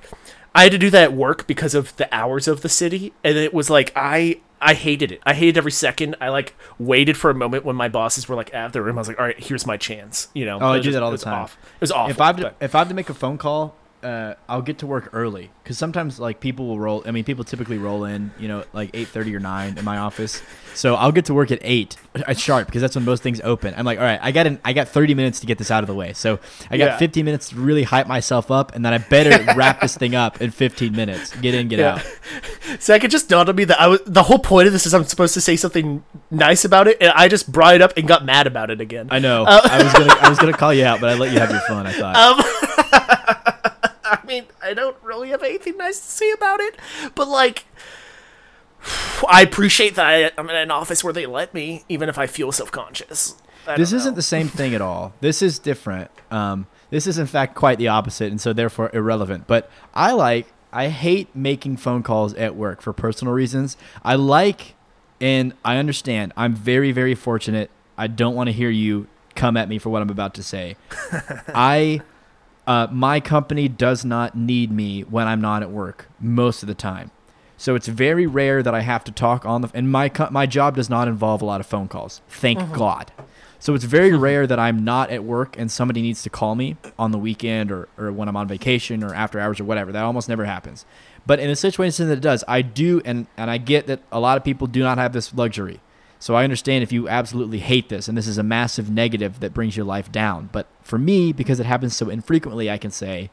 I had to do that at work because of the hours of the city, and it was like I. I hated it. I hated every second. I like waited for a moment when my bosses were like out of the room. I was like, "All right, here's my chance." You know. Oh, I do just- that all the time. Off. It was awful. if I have to, if I have to make a phone call, uh, I'll get to work early because sometimes like people will roll. I mean, people typically roll in, you know, like eight thirty or nine in my office. So I'll get to work at eight at sharp because that's when most things open. I'm like, all right, I got an, I got thirty minutes to get this out of the way. So I got Yeah. fifteen minutes to really hype myself up, and then I better wrap this thing up in fifteen minutes. Get in, get Yeah. out. So it just dawned on me that I was the whole point of this is I'm supposed to say something nice about it, and I just brought it up and got mad about it again. I know. Uh, I was gonna, I was gonna call you out, but I let you have your fun. I thought. I mean, I don't really have anything nice to say about it, but like, I appreciate that I, I'm in an office where they let me, even if I feel self conscious. this isn't the same thing at all. This is different. Um, this is in fact quite the opposite, and so therefore irrelevant. But I like, I hate making phone calls at work for personal reasons. I like, and I understand. I'm very, very fortunate. I don't want to hear you come at me for what I'm about to say. I, uh, my company does not need me when I'm not at work most of the time. So it's very rare that I have to talk on the and my co- my job does not involve a lot of phone calls. Thank God. So it's very rare that I'm not at work and somebody needs to call me on the weekend or, or when I'm on vacation or after hours or whatever. That almost never happens. But in a situation that it does, I do and and I get that a lot of people do not have this luxury. So I understand if you absolutely hate this and this is a massive negative that brings your life down. But for me, because it happens so infrequently, I can say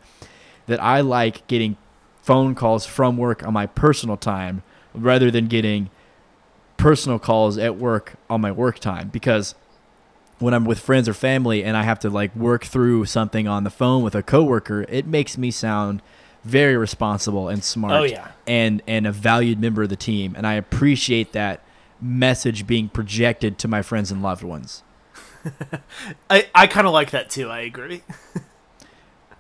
that I like getting phone calls from work on my personal time rather than getting personal calls at work on my work time because when I'm with friends or family and I have to like work through something on the phone with a coworker, it makes me sound very responsible and smart Oh, yeah. and and a valued member of the team and I appreciate that message being projected to my friends and loved ones. I, I kind of like that too. I agree.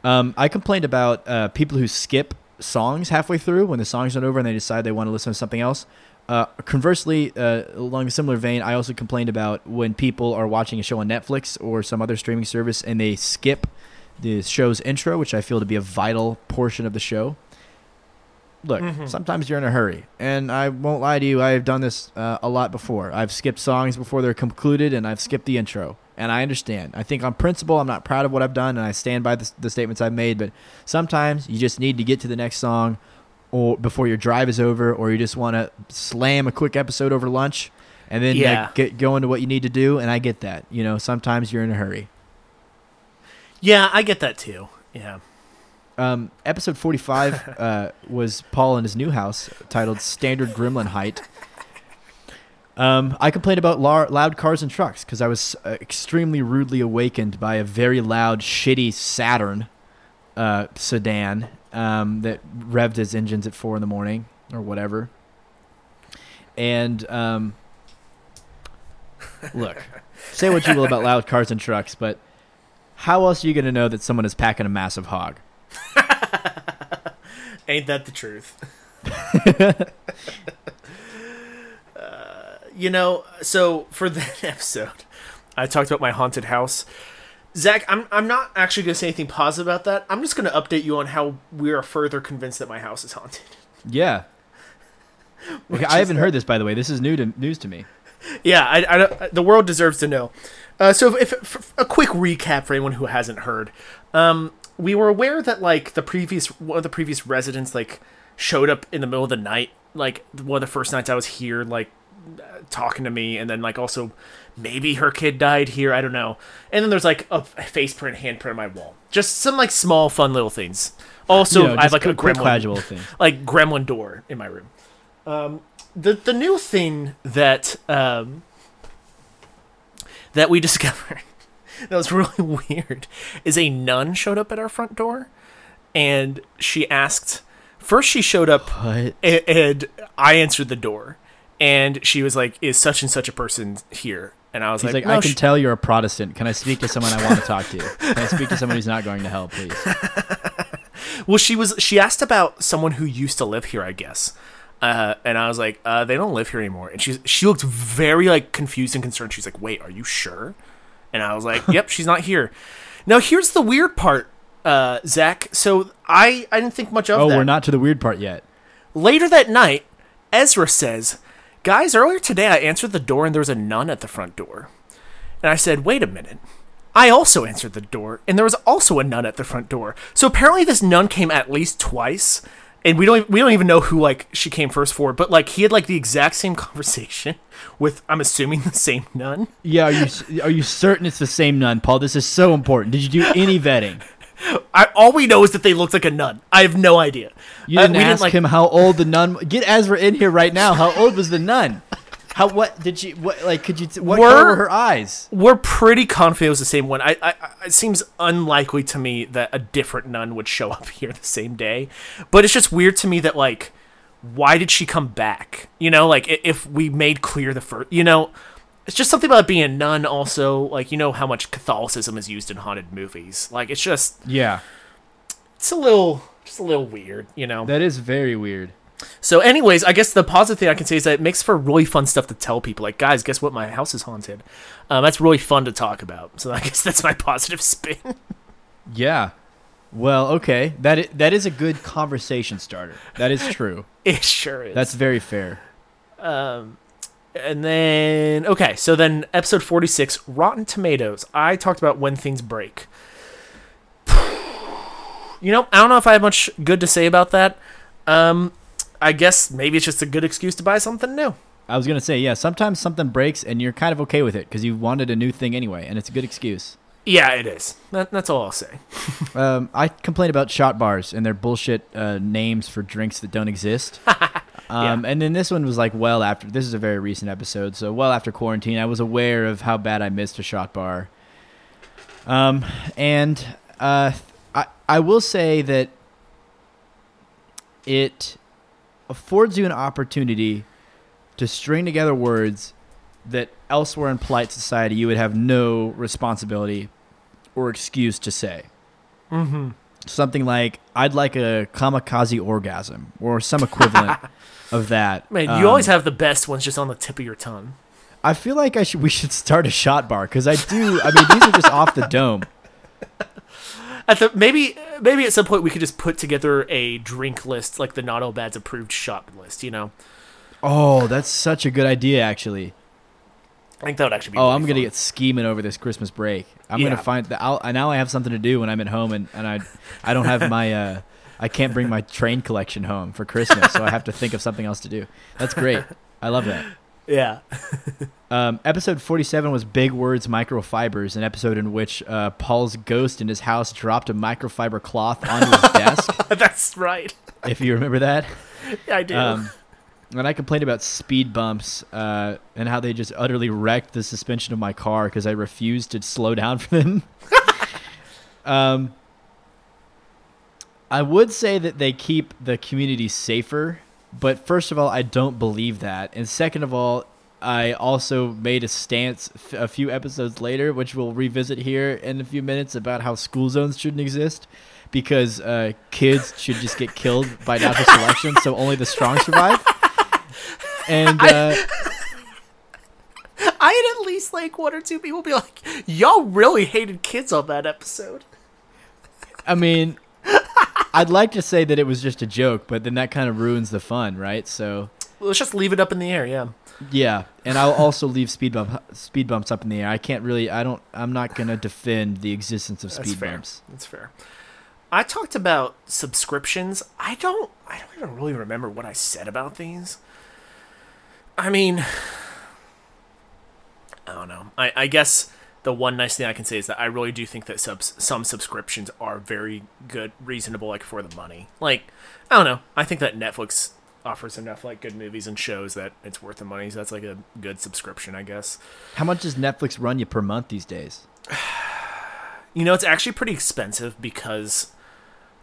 Um, I complained about uh, people who skip songs halfway through when the song's not over and they decide they want to listen to something else. Uh, conversely, uh, along a similar vein, I also complained about when people are watching a show on Netflix or some other streaming service and they skip the show's intro, which I feel to be a vital portion of the show. Look, Mhm. sometimes you're in a hurry, and I won't lie to you. I have done this uh, a lot before. I've skipped songs before they're concluded, and I've skipped the intro. And I understand. I think on principle, I'm not proud of what I've done, and I stand by the, the statements I've made. But sometimes you just need to get to the next song, or before your drive is over, or you just want to slam a quick episode over lunch, and then Yeah. like, get going to what you need to do. And I get that. You know, sometimes you're in a hurry. Yeah, I get that too. Yeah. Um, episode 45 uh, was Paul in his new house, titled Standard Gremlin Height. Um, I complained about lar- loud cars and trucks because I was uh, extremely rudely awakened by a very loud, shitty Saturn uh, sedan um, that revved its engines at 4 in the morning or whatever. And um, look, say what you will about loud cars and trucks, but how else are you going to know that someone is packing a massive hog? Ain't that the truth? uh, you know, so for that episode, I talked about my haunted house. Zach, I'm I'm not actually going to say anything positive about that. I'm just going to update you on how we are further convinced that my house is haunted. Yeah. Okay, I haven't heard this, by the way. This is new to news to me. Yeah, I, I the world deserves to know. Uh, so, if, if, a quick recap for anyone who hasn't heard, um, we were aware that like the previous one of the previous residents like showed up in the middle of the night, like one of the first nights I was here, like talking to me, and then like also maybe her kid died here. I don't know. And then there's like a face print, handprint on my wall. Just some like small, fun little things. Also, I have like a gremlin, thing. like gremlin door in my room. Um, the the new thing that um, that we discovered that was really weird is a nun showed up at our front door, and she asked. First, she showed up and, and I answered the door, and she was like, "Is such and such a person here?" And I was like, like, "No, I can sh- tell you're a Protestant. Can I speak to someone I want to talk to? Can I speak to someone who's not going to hell, please? Well, she was. She asked about someone who used to live here, I guess. Uh, and I was like, uh, "They don't live here anymore." And she she looked very like confused and concerned. She's like, "Wait, are you sure?" And I was like, "Yep, she's not here." Now here's the weird part, uh, Zach. So I I didn't think much of Oh, that. we're not to the weird part yet. Later that night, Ezra says, Guys, earlier today I answered the door and there was a nun at the front door. And I said, Wait a minute. I also answered the door and there was also a nun at the front door. So apparently this nun came at least twice. And we don't we don't even know who like she came first for, but like he had like the exact same conversation with I'm assuming the same nun. Yeah, are you are you certain it's the same nun, Paul? This is so important. Did you do any vetting? I, all we know is that they looked like a nun. I have no idea. You Uh, didn't we ask like, him how old the nun. Get Ezra in here right now. How old was the nun? How what did she? What like could you? T- what Were- color were her eyes? We're pretty confident it was the same one. I, I, I- it seems unlikely to me that a different nun would show up here the same day. But it's just weird to me that like, why did she come back? You know, like if we made clear the first, you know, it's just something about being a nun. Also, like you know how much Catholicism is used in haunted movies. Like it's just Yeah, it's a little just a little weird, you know. that is very weird. So, anyways, I guess the positive thing I can say is that it makes for really fun stuff to tell people. Like, guys, guess what? My house is haunted. Um, that's really fun to talk about. So, I guess that's my positive spin. Yeah. Well, okay. That that is a good conversation starter. That is true. it sure is. That's very fair. um, and then okay, so then episode forty six, Rotten Tomatoes. I talked about when things break. You know, I don't know if I have much good to say about that. Um, I guess maybe it's just a good excuse to buy something new. I was gonna say, yeah. Sometimes something breaks and you're kind of okay with it because you wanted a new thing anyway, and it's a good excuse. Yeah, it is. That, that's all I'll say. Um, I complain about shot bars and their bullshit uh, names for drinks that don't exist. Um, And then this one was like well after. This is a very recent episode, so well after quarantine, I was aware of how bad I missed a shot bar. Um, and uh, I I will say that it affords you an opportunity to string together words that elsewhere in polite society you would have no responsibility or excuse to say. Mm-hmm. Something like "I'd like a kamikaze orgasm" or some equivalent of that. Man, Um, you always have the best ones just on the tip of your tongue. I feel like I should. We should start a shot bar because I do. I mean, these are just off the dome. At the maybe maybe at some point we could just put together a drink list like the Not All Bad's approved shot list. You know, Oh, that's such a good idea, actually. I think that would actually be. Oh, really I'm gonna get scheming over this Christmas break. I'm Yeah. gonna find that. I'll, now I have something to do when I'm at home, and, and I I don't have my uh I can't bring my train collection home for Christmas, so I have to think of something else to do. That's great. I love that. Yeah. Um, episode 47 was Big Words Microfibers, an episode in which uh, Paul's ghost in his house dropped a microfiber cloth onto his desk. That's right. If you remember that. Yeah, I do. Um, and I complained about speed bumps uh, and how they just utterly wrecked the suspension of my car because I refused to slow down for them. um, I would say that they keep the community safer, but first of all, I don't believe that. And second of all, I also made a stance f- a few episodes later, which we'll revisit here in a few minutes, about how school zones shouldn't exist because uh, kids should just get killed by natural selection, so only the strong survive. And uh, I had at least like one or two people be like, "Y'all really hated kids on that episode." I mean, I'd like to say that it was just a joke, but then that kind of ruins the fun, right? So Let's just leave it up in the air. Yeah. yeah, and I'll also leave speed bump speed bumps up in the air. I can't really. I don't. I'm not gonna defend the existence of That's speed fair. bumps. That's fair. I talked about subscriptions. I don't I don't even really remember what I said about these. I mean, I don't know. I, I guess the one nice thing I can say is that I really do think that subs, some subscriptions are very good, reasonable, like for the money. Like, I don't know. I think that Netflix offers enough like good movies and shows that it's worth the money. So that's like a good subscription, I guess. How much does Netflix run you per month these days? You know, it's actually pretty expensive because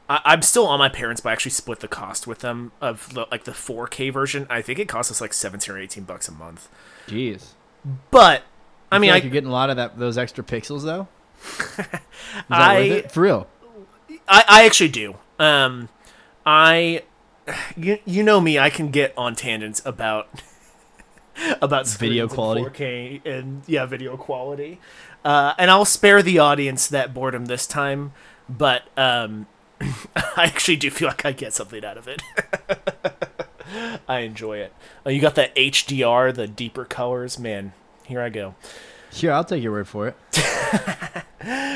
I, I'm still on my parents, but I actually split the cost with them of the, like the 4K version. I think it costs us like 17 or 18 bucks a month. Jeez. But I mean, feel I, like you're getting a lot of that those extra pixels though. I-? For real. I, I actually do. Um, I, you, you know me, I can get on tangents about about Video quality. 4K, and yeah, video quality. Uh, and I'll spare the audience that boredom this time, but um, I actually do feel like I get something out of it. I enjoy it. Uh, you got that HDR, the deeper colors, man. Here I go. Sure, I'll take your word for it.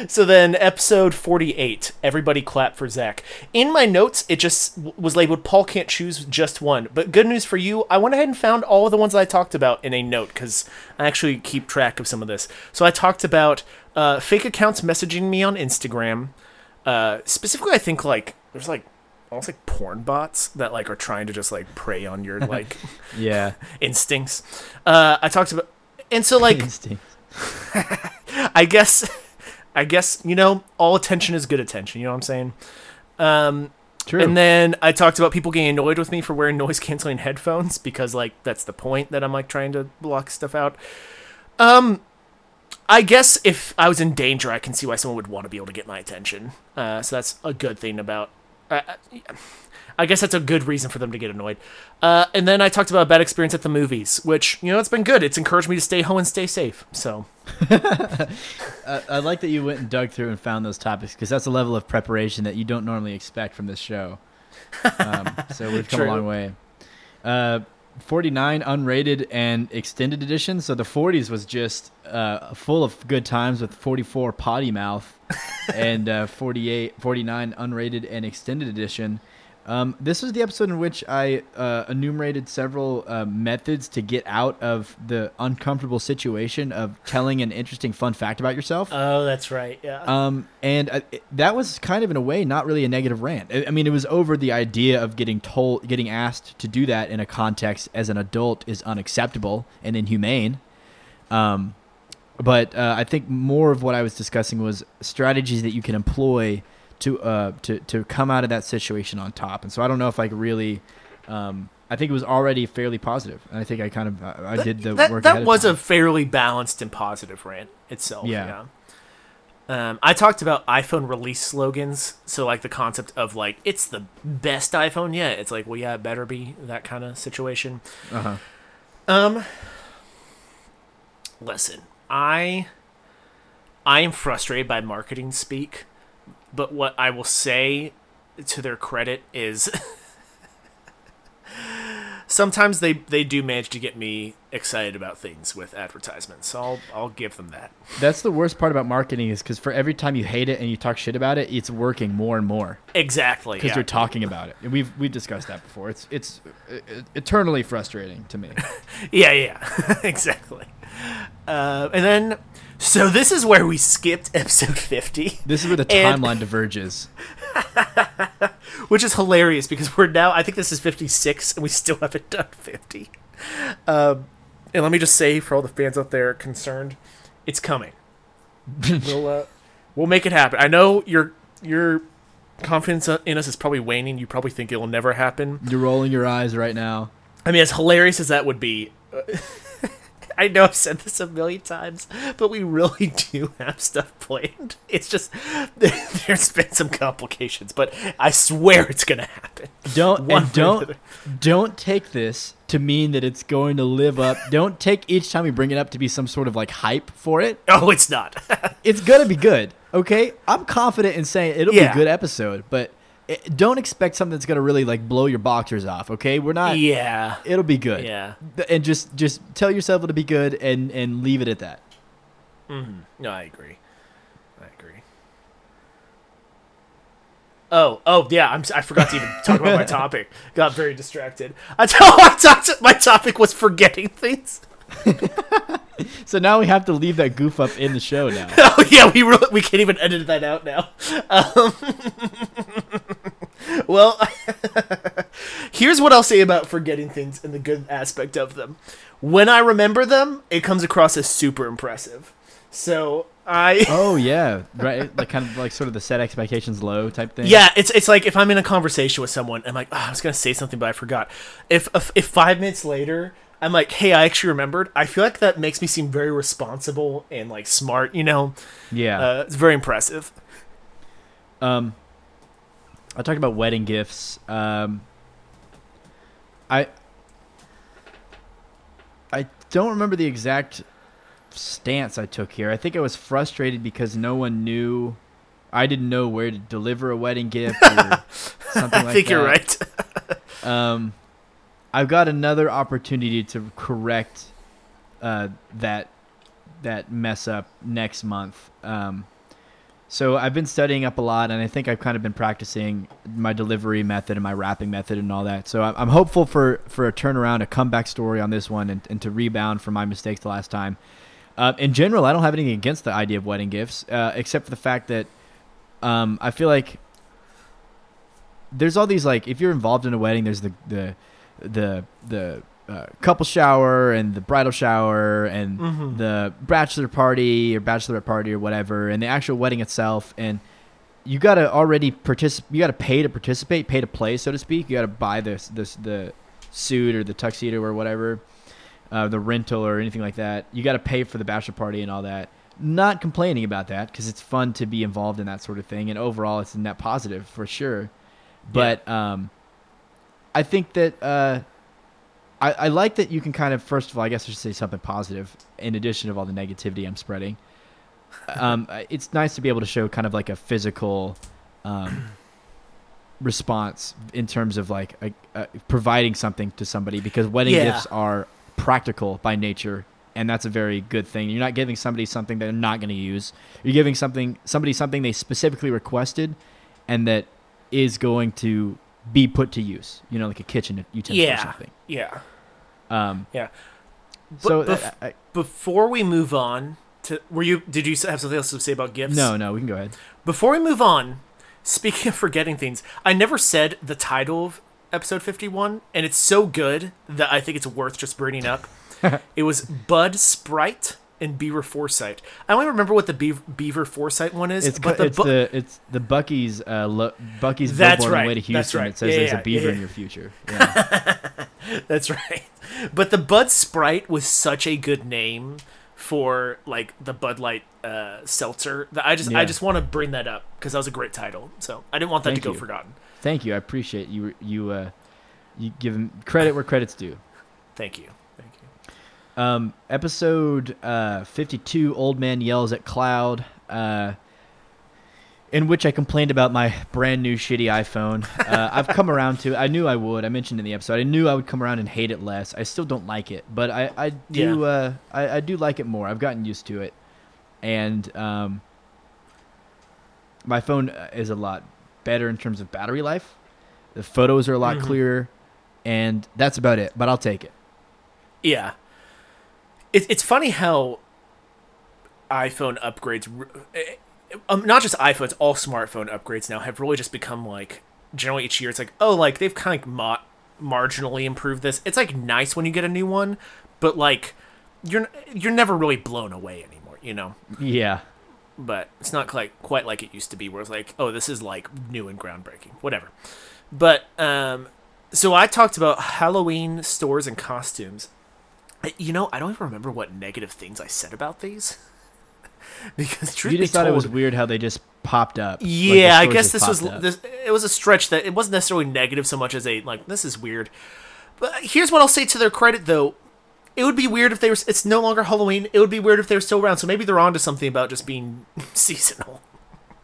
So then, episode 48, everybody clap for Zach. In my notes, it just was labeled Paul can't choose just one. But good news for you, I went ahead and found all of the ones that I talked about in a note because I actually keep track of some of this. So I talked about uh, fake accounts messaging me on Instagram. Uh, specifically, I think like there's like almost like porn bots that like are trying to just like prey on your like Yeah. instincts. Uh, I talked about, and so like I guess, I guess you know, all attention is good attention. You know what I'm saying? Um, True. and then I talked about people getting annoyed with me for wearing noise canceling headphones because like that's the point that I'm like trying to block stuff out. Um, I guess if I was in danger, I can see why someone would want to be able to get my attention. Uh, so that's a good thing about. Uh, I guess that's a good reason for them to get annoyed. Uh, and then I talked about a bad experience at the movies, which you know it's been good. It's encouraged me to stay home and stay safe. So Uh, I like that you went and dug through and found those topics because that's a level of preparation that you don't normally expect from this show. Um, so we've come True. a long way. Uh, 49 unrated and extended edition. So the 40s was just uh, full of good times with 44 potty mouth and uh, 48, 49 unrated and extended edition. Um, this was the episode in which I uh, enumerated several uh, methods to get out of the uncomfortable situation of telling an interesting fun fact about yourself. Oh, that's right. Yeah. Um, and uh, it- that was kind of in a way not really a negative rant. I, I mean, it was over the idea of getting told, getting asked to do that in a context as an adult is unacceptable and inhumane. Um, but uh, I think more of what I was discussing was strategies that you can employ to uh to to come out of that situation on top. And so I don't know if I could really. Um, I think it was already fairly positive, and I think I kind of I, I did the that, work. that was a fairly balanced and positive rant itself. Yeah. yeah. Um, I talked about iPhone release slogans, so like the concept of like it's the best iPhone yet. It's like, well, yeah, it better be that kind of situation. uh-huh. Um, listen, I I am frustrated by marketing speak, but what I will say to their credit is sometimes they they do manage to get me excited about things with advertisements. So I'll I'll give them that. That's the worst part about marketing is because for every time you hate it and you talk shit about it, it's working more and more Exactly. because yeah. you're talking about it. And we've we've discussed that before. It's it's uh, eternally frustrating to me. Yeah, yeah, exactly. Uh, and then, so this is where we skipped episode 50, This is where the timeline diverges. which is hilarious because we're now, I think this is 56, and we still haven't done 50. Um, and let me just say, for all the fans out there concerned, it's coming. we'll, uh, we'll make it happen. I know your your confidence in us is probably waning. You probably think it will never happen. You're rolling your eyes right now. I mean, as hilarious as that would be, uh, I know I've said this a million times, but we really do have stuff planned. It's just there's been some complications, but I swear it's gonna happen. Don't One and don't don't take this to mean that it's going to live up. don't take each time we bring it up to be some sort of like hype for it. Oh, it's not. It's gonna be good. Okay, I'm confident in saying it'll be a good episode, but don't expect something that's gonna really like blow your boxers off. Okay, we're not. yeah, It'll be good. yeah. And just just tell yourself it'll be good and and leave it at that. Mm-hmm. No, I agree. I agree. Oh, oh yeah. I'm. I forgot to even talk about my topic. Got very distracted. I tell talked. My topic was forgetting things. So now we have to leave that goof up in the show now. Oh yeah, we really, we can't even edit that out now. Um, well, here's what I'll say about forgetting things and the good aspect of them. When I remember them, it comes across as super impressive. So I oh yeah, right. Like kind of like sort of the set expectations low type thing. Yeah, it's it's like if I'm in a conversation with someone, I'm like, oh, I was gonna say something, but I forgot. If, if if five minutes later, I'm like, hey, I actually remembered. I feel like that makes me seem very responsible and like smart. You know, Yeah. uh, it's very impressive. Um, I talked about wedding gifts. Um, I I don't remember the exact stance I took here. I think I was frustrated because no one knew. I didn't know where to deliver a wedding gift or something like that. I think that. you're right. Um, I've got another opportunity to correct uh, that that mess up next month. Um, so I've been studying up a lot, and I think I've kind of been practicing my delivery method and my wrapping method and all that. So I'm hopeful for for a turnaround, a comeback story on this one, and, and to rebound from my mistakes the last time. Uh, in general, I don't have anything against the idea of wedding gifts, uh, except for the fact that um, I feel like there's all these like if you're involved in a wedding, there's the the the the uh, couple shower and the bridal shower and Mhm. the bachelor party or bachelorette party or whatever, and the actual wedding itself. And you gotta already participate. You gotta pay to participate, pay to play, so to speak. You gotta buy this this the suit or the tuxedo or whatever, uh, the rental or anything like that. You gotta pay for the bachelor party and all that. Not complaining about that because it's fun to be involved in that sort of thing, and overall, it's a net positive for sure. But um, I think that uh, I, I like that you can kind of first of all, I guess I should say something positive in addition of all the negativity I'm spreading. Um, it's nice to be able to show kind of like a physical um, response in terms of like a, a, providing something to somebody because wedding Yeah. gifts are practical by nature and that's a very good thing you're not giving somebody something they're not going to use you're giving something somebody something they specifically requested and that is going to be put to use you know like a kitchen utensil or something Yeah. um, Yeah. so But that- I- Before we move on to, were you? Did you have something else to say about gifts? no no we can go ahead Before we move on, speaking of forgetting things, I never said the title of episode 51, and it's so good that I think it's worth just bringing up. it was Bud Sprite and Beaver Foresight. I only remember what the Beaver, Beaver Foresight one is, It's but the it's bu- the it's the Buc-ee's uh lo- Buc-ee's That's billboard on the way right, to that's Houston. right. It says Yeah, there's yeah, a beaver yeah. in your future. Yeah. That's right. But the Bud Sprite was such a good name for like the Bud Light uh, seltzer I just I just want to bring that up because that was a great title. So I didn't want that Thank to go you. forgotten. Thank you. I appreciate you you uh you give credit where credit's due. Thank you. Um, episode uh, 52, Old Man Yells at Cloud, uh, in which I complained about my brand new shitty iPhone. Uh, I've come around to I knew I would. I mentioned in the episode. I knew I would come around and hate it less. I still don't like it, but I, I do Yeah. uh, I, I do like it more. I've gotten used to it. And um, my phone uh, is a lot better in terms of battery life. The photos are a lot Mhm. clearer, and that's about it. But I'll take it. Yeah. It, it's funny how iPhone upgrades, eh, um, not just iPhones, all smartphone upgrades now have really just become like, generally each year, it's like, oh, like they've kind of mo- marginally improved this. It's like nice when you get a new one, but like, you're you're never really blown away anymore, you know. Yeah. But it's not quite quite like it used to be, where it's like, oh, this is like new and groundbreaking, whatever. But um, so I talked about Halloween stores and costumes. You know, I don't even remember what negative things I said about these. because truth you be just thought it was weird how they just popped up. Like, yeah, I guess this was this. It was a stretch that it wasn't necessarily negative so much as a like this is weird. But here's what I'll say to their credit though. It would be weird if they were. It's no longer Halloween. It would be weird if they were still around. So maybe they're onto something about just being seasonal.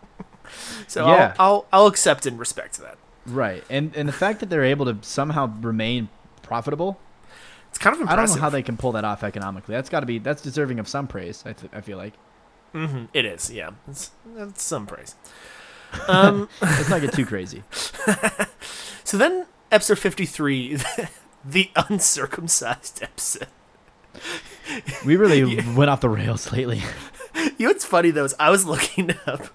so Yeah. I'll, I'll I'll accept and respect that. right, and and the fact that they're able to somehow remain profitable, kind of I don't know how they can pull that off economically. That's got to be that's deserving of some praise. I, th- I feel like. hmm It is, yeah. It's, it's some praise. Um, Let's not get too crazy. so then episode 53, the uncircumcised episode. We really went off the rails lately. You know what's funny though is I was looking up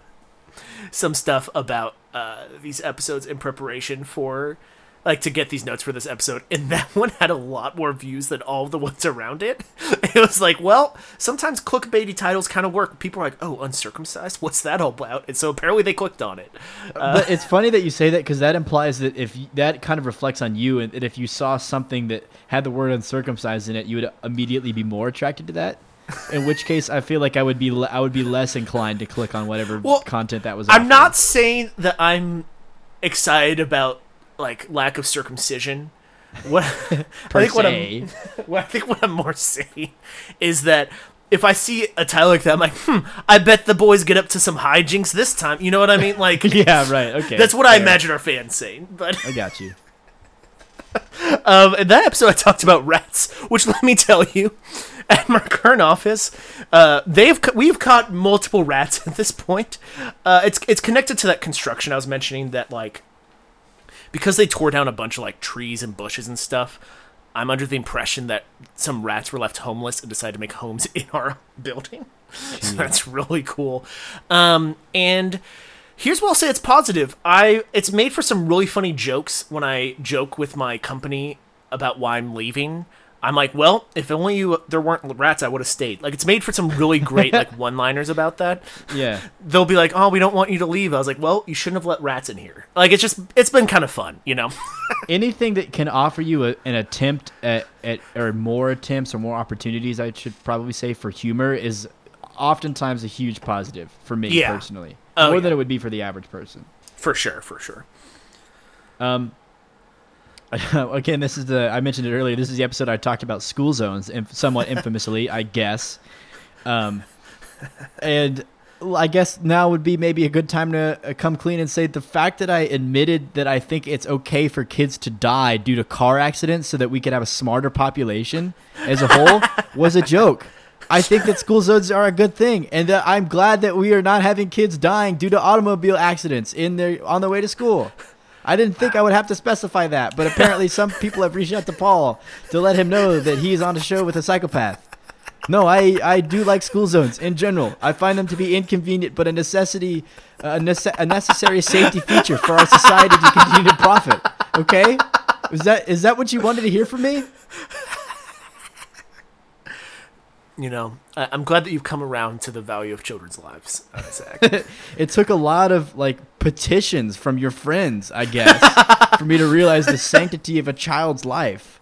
some stuff about uh, these episodes in preparation for like to get these notes for this episode, and that one had a lot more views than all the ones around it. It was like, well, sometimes clickbaity titles kind of work. People are like, "Oh, uncircumcised? What's that all about?" And so apparently they clicked on it. but it's funny that you say that because that implies that if y- that kind of reflects on you, and that if you saw something that had the word uncircumcised in it, you would immediately be more attracted to that. In which case, I feel like I would be le- I would be less inclined to click on whatever Well, content that was. I'm offering. not saying that I'm excited about like lack of circumcision. What I think what I'm. Well, I think what I'm more saying is that if I see a title like that, I'm like, hmm, I bet the boys get up to some hijinks this time. You know what I mean? Like, yeah, right. Okay, that's what I imagine our fans saying. But I got you. um, in that episode, I talked about rats, which let me tell you, at my current office, uh, they've we've caught multiple rats at this point. Uh, it's it's connected to that construction I was mentioning that like because they tore down a bunch of like trees and bushes and stuff. I'm under the impression that some rats were left homeless and decided to make homes in our building. So that's really cool. Um, and here's what I'll say: it's positive. I it's made for some really funny jokes when I joke with my company about why I'm leaving. I'm like, well, if only you there weren't rats, I would have stayed. Like it's made for some really great like one-liners about that. Yeah. They'll be like, oh, we don't want you to leave. I was like, well, you shouldn't have let rats in here. Like it's just it's been kind of fun, you know. Anything that can offer you a, an attempt at, at or more attempts or more opportunities, I should probably say for humor is oftentimes a huge positive for me Yeah. personally, Oh, more yeah. than it would be for the average person. for sure, for sure. Um, again, this is the I mentioned it earlier. This is the episode I talked about school zones, inf- somewhat infamously, I guess. Um, and I guess now would be maybe a good time to uh, come clean and say the fact that I admitted that I think it's okay for kids to die due to car accidents so that we could have a smarter population as a whole was a joke. I think that school zones are a good thing, and that I'm glad that we are not having kids dying due to automobile accidents in their on their way to school. I didn't think I would have to specify that, but apparently some people have reached out to Paul to let him know that he's on a show with a psychopath. No, I, I do like school zones in general. I find them to be inconvenient, but a necessity, a, nece- a necessary safety feature for our society to continue to profit. Okay, is that is that what you wanted to hear from me? You know, I- I'm glad that you've come around to the value of children's lives, uh, Zach. It took a lot of like petitions from your friends, I guess, for me to realize the sanctity of a child's life.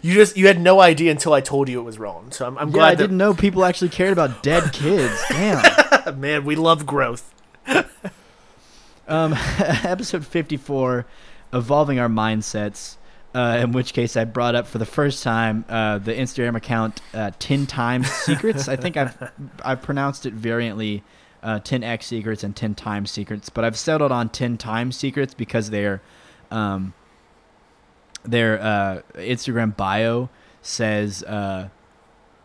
you just you had no idea until I told you it was wrong. So I'm, I'm Yeah, glad I that didn't know people actually cared about dead kids. Damn. man, we love growth. Um, episode 54, evolving our mindsets. Uh, in which case, I brought up for the first time uh, the Instagram account uh, 10 times secrets. I think I've I've pronounced it variantly, uh, 10x secrets and 10 times secrets, but I've settled on 10 times secrets because they're um, their uh, Instagram bio says uh,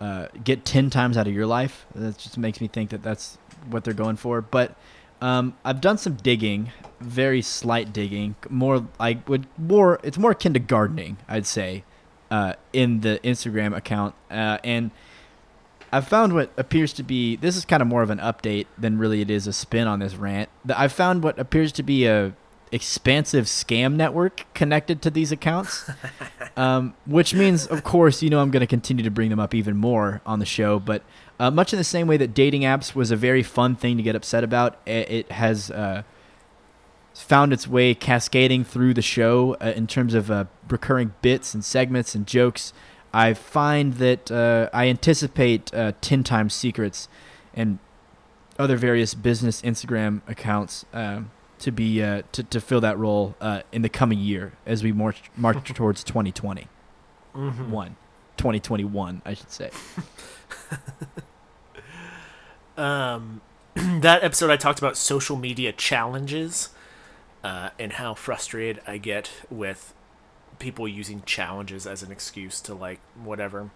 uh, get 10 times out of your life. That just makes me think that that's what they're going for. But um, I've done some digging, very slight digging. More, I would more. It's more akin to gardening, I'd say, uh, in the Instagram account, uh, and I found what appears to be. This is kind of more of an update than really it is a spin on this rant. That I found what appears to be a expansive scam network connected to these accounts, um, which means, of course, you know I'm going to continue to bring them up even more on the show. But uh, much in the same way that dating apps was a very fun thing to get upset about, it, it has uh, found its way cascading through the show uh, in terms of uh, recurring bits and segments and jokes. I find that uh, I anticipate uh, 10 times secrets and other various business Instagram accounts um, to be uh, to, to fill that role uh, in the coming year as we march march towards 2020 Mm-hmm. one 2021 I should say Um, that episode I talked about social media challenges uh, and how frustrated I get with people using challenges as an excuse to like whatever.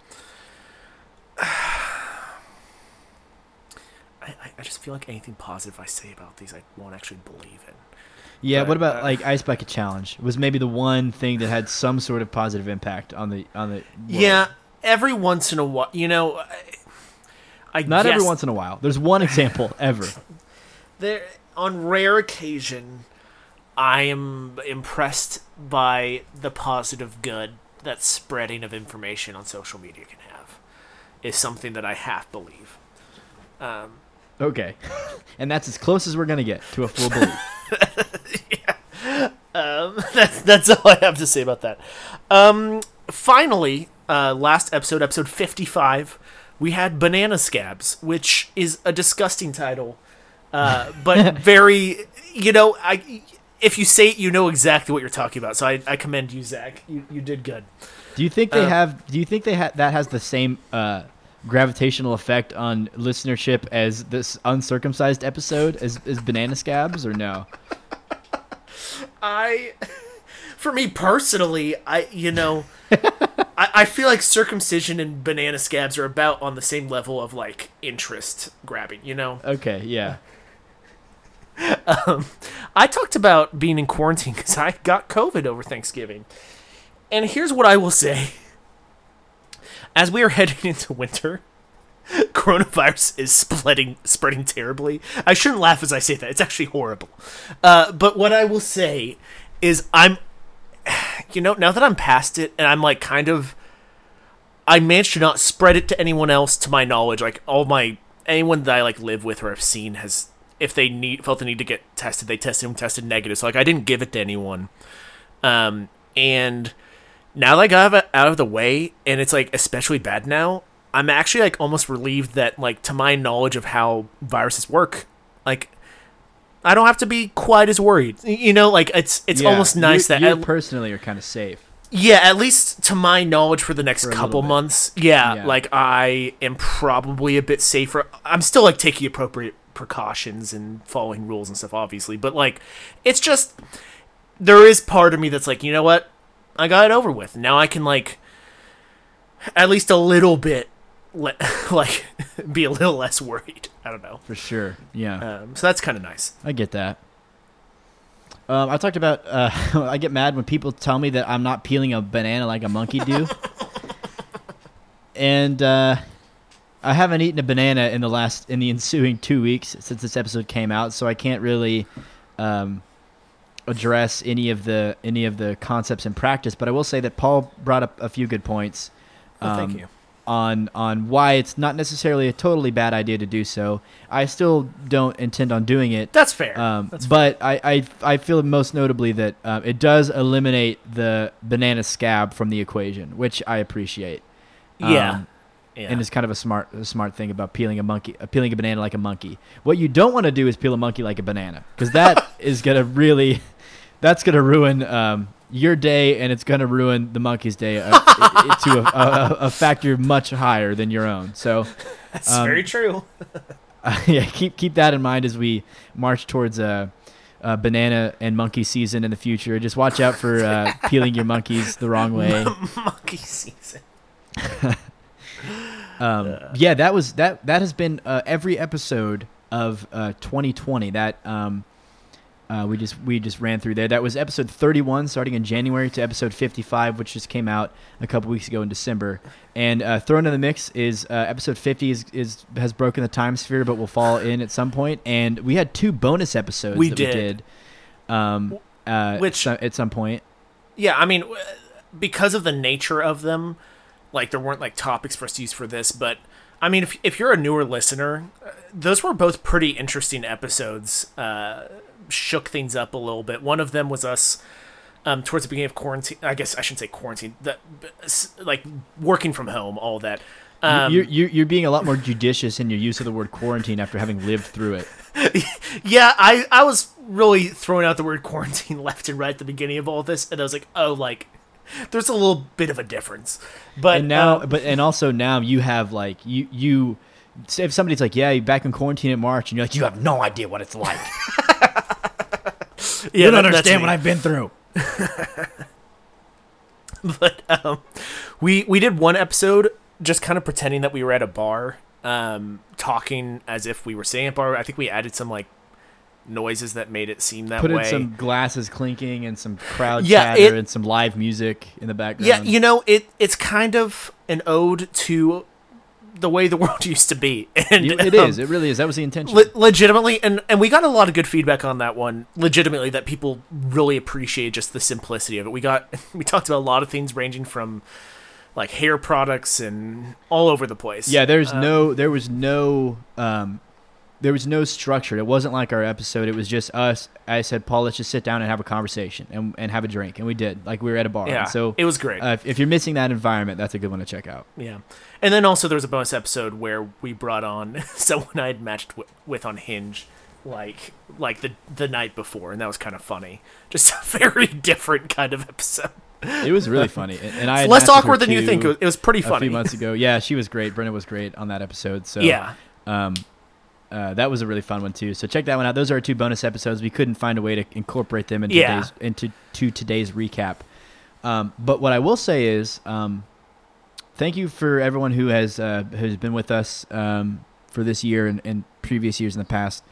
I, I- just feel like anything positive I say about these, I won't actually believe in. Yeah. But, what about uh, like Ice Bucket Challenge? Was maybe the one thing that had some sort of positive impact on the on the. world. Yeah, every once in a while, you know. I, Not guess every once in a while. There's one example ever. there on rare occasion, I am impressed by the positive good that spreading of information on social media can have. Is something that I half believe. Um, Okay. and that's as close as we're gonna get to a full belief. Um, that's that's all I have to say about that. Um, finally, uh, last episode, episode fifty-five, we had banana scabs, which is a disgusting title, uh, but very, you know, I if you say it, you know exactly what you're talking about. So I, I commend you, Zach. You you did good. Do you think they Uh, have? Do you think they ha- that has the same uh, gravitational effect on listenership as this uncircumcised episode as, as banana scabs or no? I, for me personally, I you know, I, I feel like circumcision and banana scabs are about on the same level of like interest grabbing. You know. Okay, yeah. I talked about being in quarantine because I got COVID over Thanksgiving. And here's what I will say. As we are heading into winter, coronavirus is spreading spreading terribly. I shouldn't laugh as I say that. It's actually horrible. Uh, but what I will say is I'm you know, now that I'm past it and I'm like kind of I managed to not spread it to anyone else to my knowledge. Like all my anyone that I like live with or have seen has if they need felt the need to get tested, they tested and tested negative. So like I didn't give it to anyone. Um and now that I got out of the way and it's like especially bad now, I'm actually like almost relieved that like to my knowledge of how viruses work, like I don't have to be quite as worried. You know, like it's it's Yeah, almost nice you, that you at- personally are kind of safe. yeah, at least to my knowledge for the next For couple months. Yeah, Yeah. like I am probably a bit safer. I'm still like taking appropriate precautions and following rules and stuff obviously, but like it's just there is part of me that's like, you know what? I got it over with. Now I can like at least a little bit le- like be a little less worried. I don't know. For sure. Yeah. Um, so that's kind of nice. I get that. Um, I talked about. Uh, I get mad when people tell me that I'm not peeling a banana like a monkey do. and uh, I haven't eaten a banana in the last in the ensuing two weeks since this episode came out, so I can't really um, address any of the any of the concepts in practice. But I will say that Paul brought up a few good points. Well, thank um, you. On on why it's not necessarily a totally bad idea to do so. I still don't intend on doing it. That's fair. Um, that's but I, I I feel most notably that um, it does eliminate the banana scab from the equation, which I appreciate. yeah. Um, yeah. And it's kind of a smart a smart thing about peeling a monkey, uh, peeling a banana like a monkey. What you don't want to do is peel a monkey like a banana, because that is gonna really, that's gonna ruin um, your day, and it's gonna ruin the monkey's day uh, i- to a, a, a factor much higher than your own. So that's um, very true. uh, yeah, keep keep that in mind as we march towards a, uh banana and monkey season in the future. Just watch out for uh, peeling your monkeys the wrong way. Monkey season. Um, yeah, that was that. That has been uh, every episode of uh, 2020. That um, uh, we just we just ran through there. That was episode 31, starting in January, to episode 55, which just came out a couple weeks ago in December. And uh, thrown in the mix is uh, episode 50 is, is has broken the time sphere, but will fall in at some point. And we had two bonus episodes We that did. we did. Um, uh, Which- so- at some point. Yeah, I mean, because of the nature of them, like there weren't like topics for us to use for this, but I mean, if if you're a newer listener, uh, those were both pretty interesting episodes. Shook things up a little bit. One of them was us um, towards the beginning of quarantine. I guess I shouldn't say quarantine. That like working from home, all that. Um, you're, you're you're being a lot more judicious in your use of the word quarantine after having lived through it. yeah, I I was really throwing out the word quarantine left and right at the beginning of all this, and I was like, oh, like there's a little bit of a difference. But and now um, but and also now you have like you you say if somebody's like yeah you're back in quarantine in march and you're like you have no idea what it's like yeah, you don't that- understand what i've been through but um, we we did one episode just kind of pretending that we were at a bar um, talking as if we were staying at bar. I think we added some like noises that made it seem that Put way. in some glasses clinking and some crowd Yeah, chatter it- and some live music in the background. yeah, you know, it it's kind of an ode to the way the world used to be, and it um, is. It really is. That was the intention. Le- legitimately, and and we got a lot of good feedback on that one. Legitimately, that people really appreciate just the simplicity of it. We got we talked about a lot of things ranging from like hair products and all over the place. Yeah, there's Um, no, there was no, um, there was no structure. It wasn't like our episode. It was just us. I said, Paul, let's just sit down and have a conversation and, and have a drink, and we did. Like we were at a bar. yeah. And so it was great. uh, if, if you're missing that environment, that's a good one to check out. yeah, and then also there was a bonus episode where we brought on someone I had matched w- with on Hinge. Like, like the the night before, and that was kind of funny. Just a very different kind of episode. It was really funny, and, and I had Less matched with her awkward than you too think. It was, it was pretty A funny. few months ago, yeah, she was great. Brenda was great on that episode. So yeah, um, uh, that was a really fun one too. So check that one out. Those are our two bonus episodes. We couldn't find a way to incorporate them into Yeah. today's, into to today's recap. Um, but what I will say is, um, thank you for everyone who has uh, has been with us um, for this year and, and previous years in the past.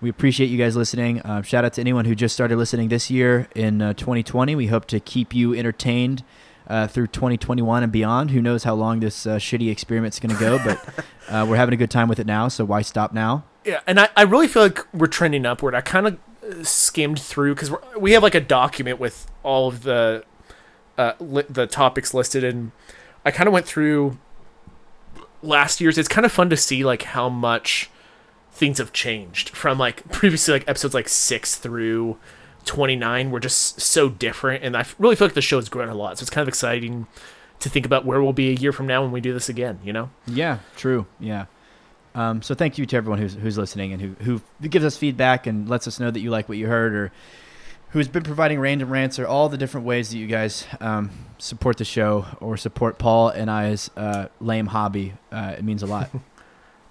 We appreciate you guys listening. Uh, shout out to anyone who just started listening this year in uh, 2020. We hope to keep you entertained uh, through 2021 and beyond. Who knows how long this uh, shitty experiment's going to go, but uh, we're having a good time with it now. So why stop now? Yeah, and I, I really feel like we're trending upward. I kind of skimmed through because we have like a document with all of the uh, li- the topics listed, and I kind of went through last year's. It's kind of fun to see like how much things have changed from like previously like episodes like six through twenty nine were just so different, and I really feel like the show has grown a lot. So it's kind of exciting to think about where we'll be a year from now when we do this again. You know? Yeah, true. Yeah. Um, so thank you to everyone who's who's listening and who who gives us feedback and lets us know that you like what you heard or who's been providing random rants or all the different ways that you guys um, support the show or support Paul and I's uh, lame hobby. Uh, it means a lot.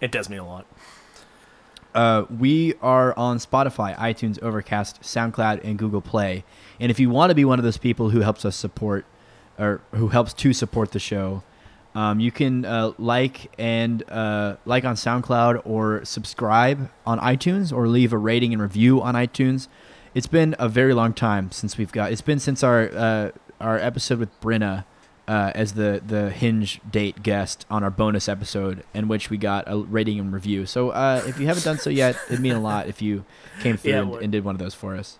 It does mean a lot. Uh, we are on Spotify, iTunes, Overcast, SoundCloud, and Google Play. And if you want to be one of those people who helps us support, or who helps to support the show, um, you can uh, like and uh, like on SoundCloud or subscribe on iTunes or leave a rating and review on iTunes. It's been a very long time since we've got. It's been since our uh, our episode with Brenna uh, as the the hinge date guest on our bonus episode, in which we got a rating and review. So uh, if you haven't done so yet, it'd mean a lot if you came through Yeah, and, and did one of those for us.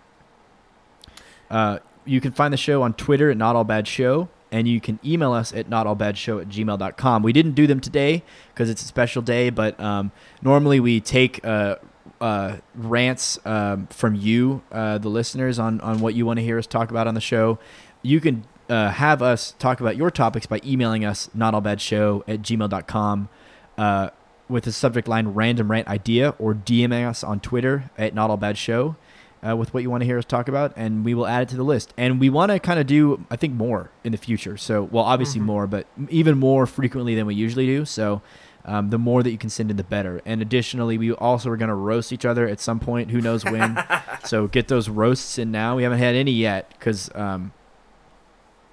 Uh, you can find the show on Twitter at Not All Bad Show, and you can email us at notallbadshow at gmail.com. We didn't do them today because it's a special day, but um, normally we take uh, uh, rants um, from you, uh, the listeners, on, on what you want to hear us talk about on the show. You can uh, have us talk about your topics by emailing us notallbadshow at gmail.com uh, with the subject line random rant idea or DMing us on Twitter at notallbadshow uh, with what you want to hear us talk about, and we will add it to the list. And we want to kind of do, I think, more in the future. So, well, obviously Mhm. more, but even more frequently than we usually do. So, um, the more that you can send in, the better. And additionally, we also are going to roast each other at some point. Who knows when? so get those roasts in now. We haven't had any yet because um,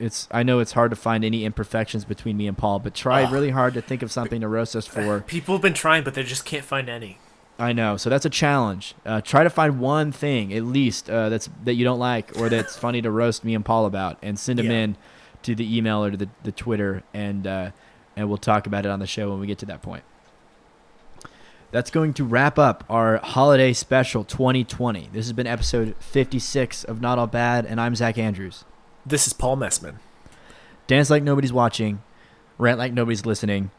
it's. I know it's hard to find any imperfections between me and Paul, but try Ugh. really hard to think of something to roast us for. People have been trying, but they just can't find any. I know. So that's a challenge. Uh, try to find one thing at least uh, that's that you don't like or that's funny to roast me and Paul about, and send them Yeah. in to the email or to the, the Twitter, and uh, and we'll talk about it on the show when we get to that point. That's going to wrap up our holiday special 2020. This has been episode 56 of Not All Bad, and I'm Zach Andrews. This is Paul Messman. Dance like nobody's watching, rant like nobody's listening,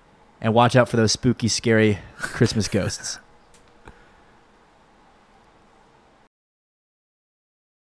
and watch out for those spooky, scary Christmas ghosts.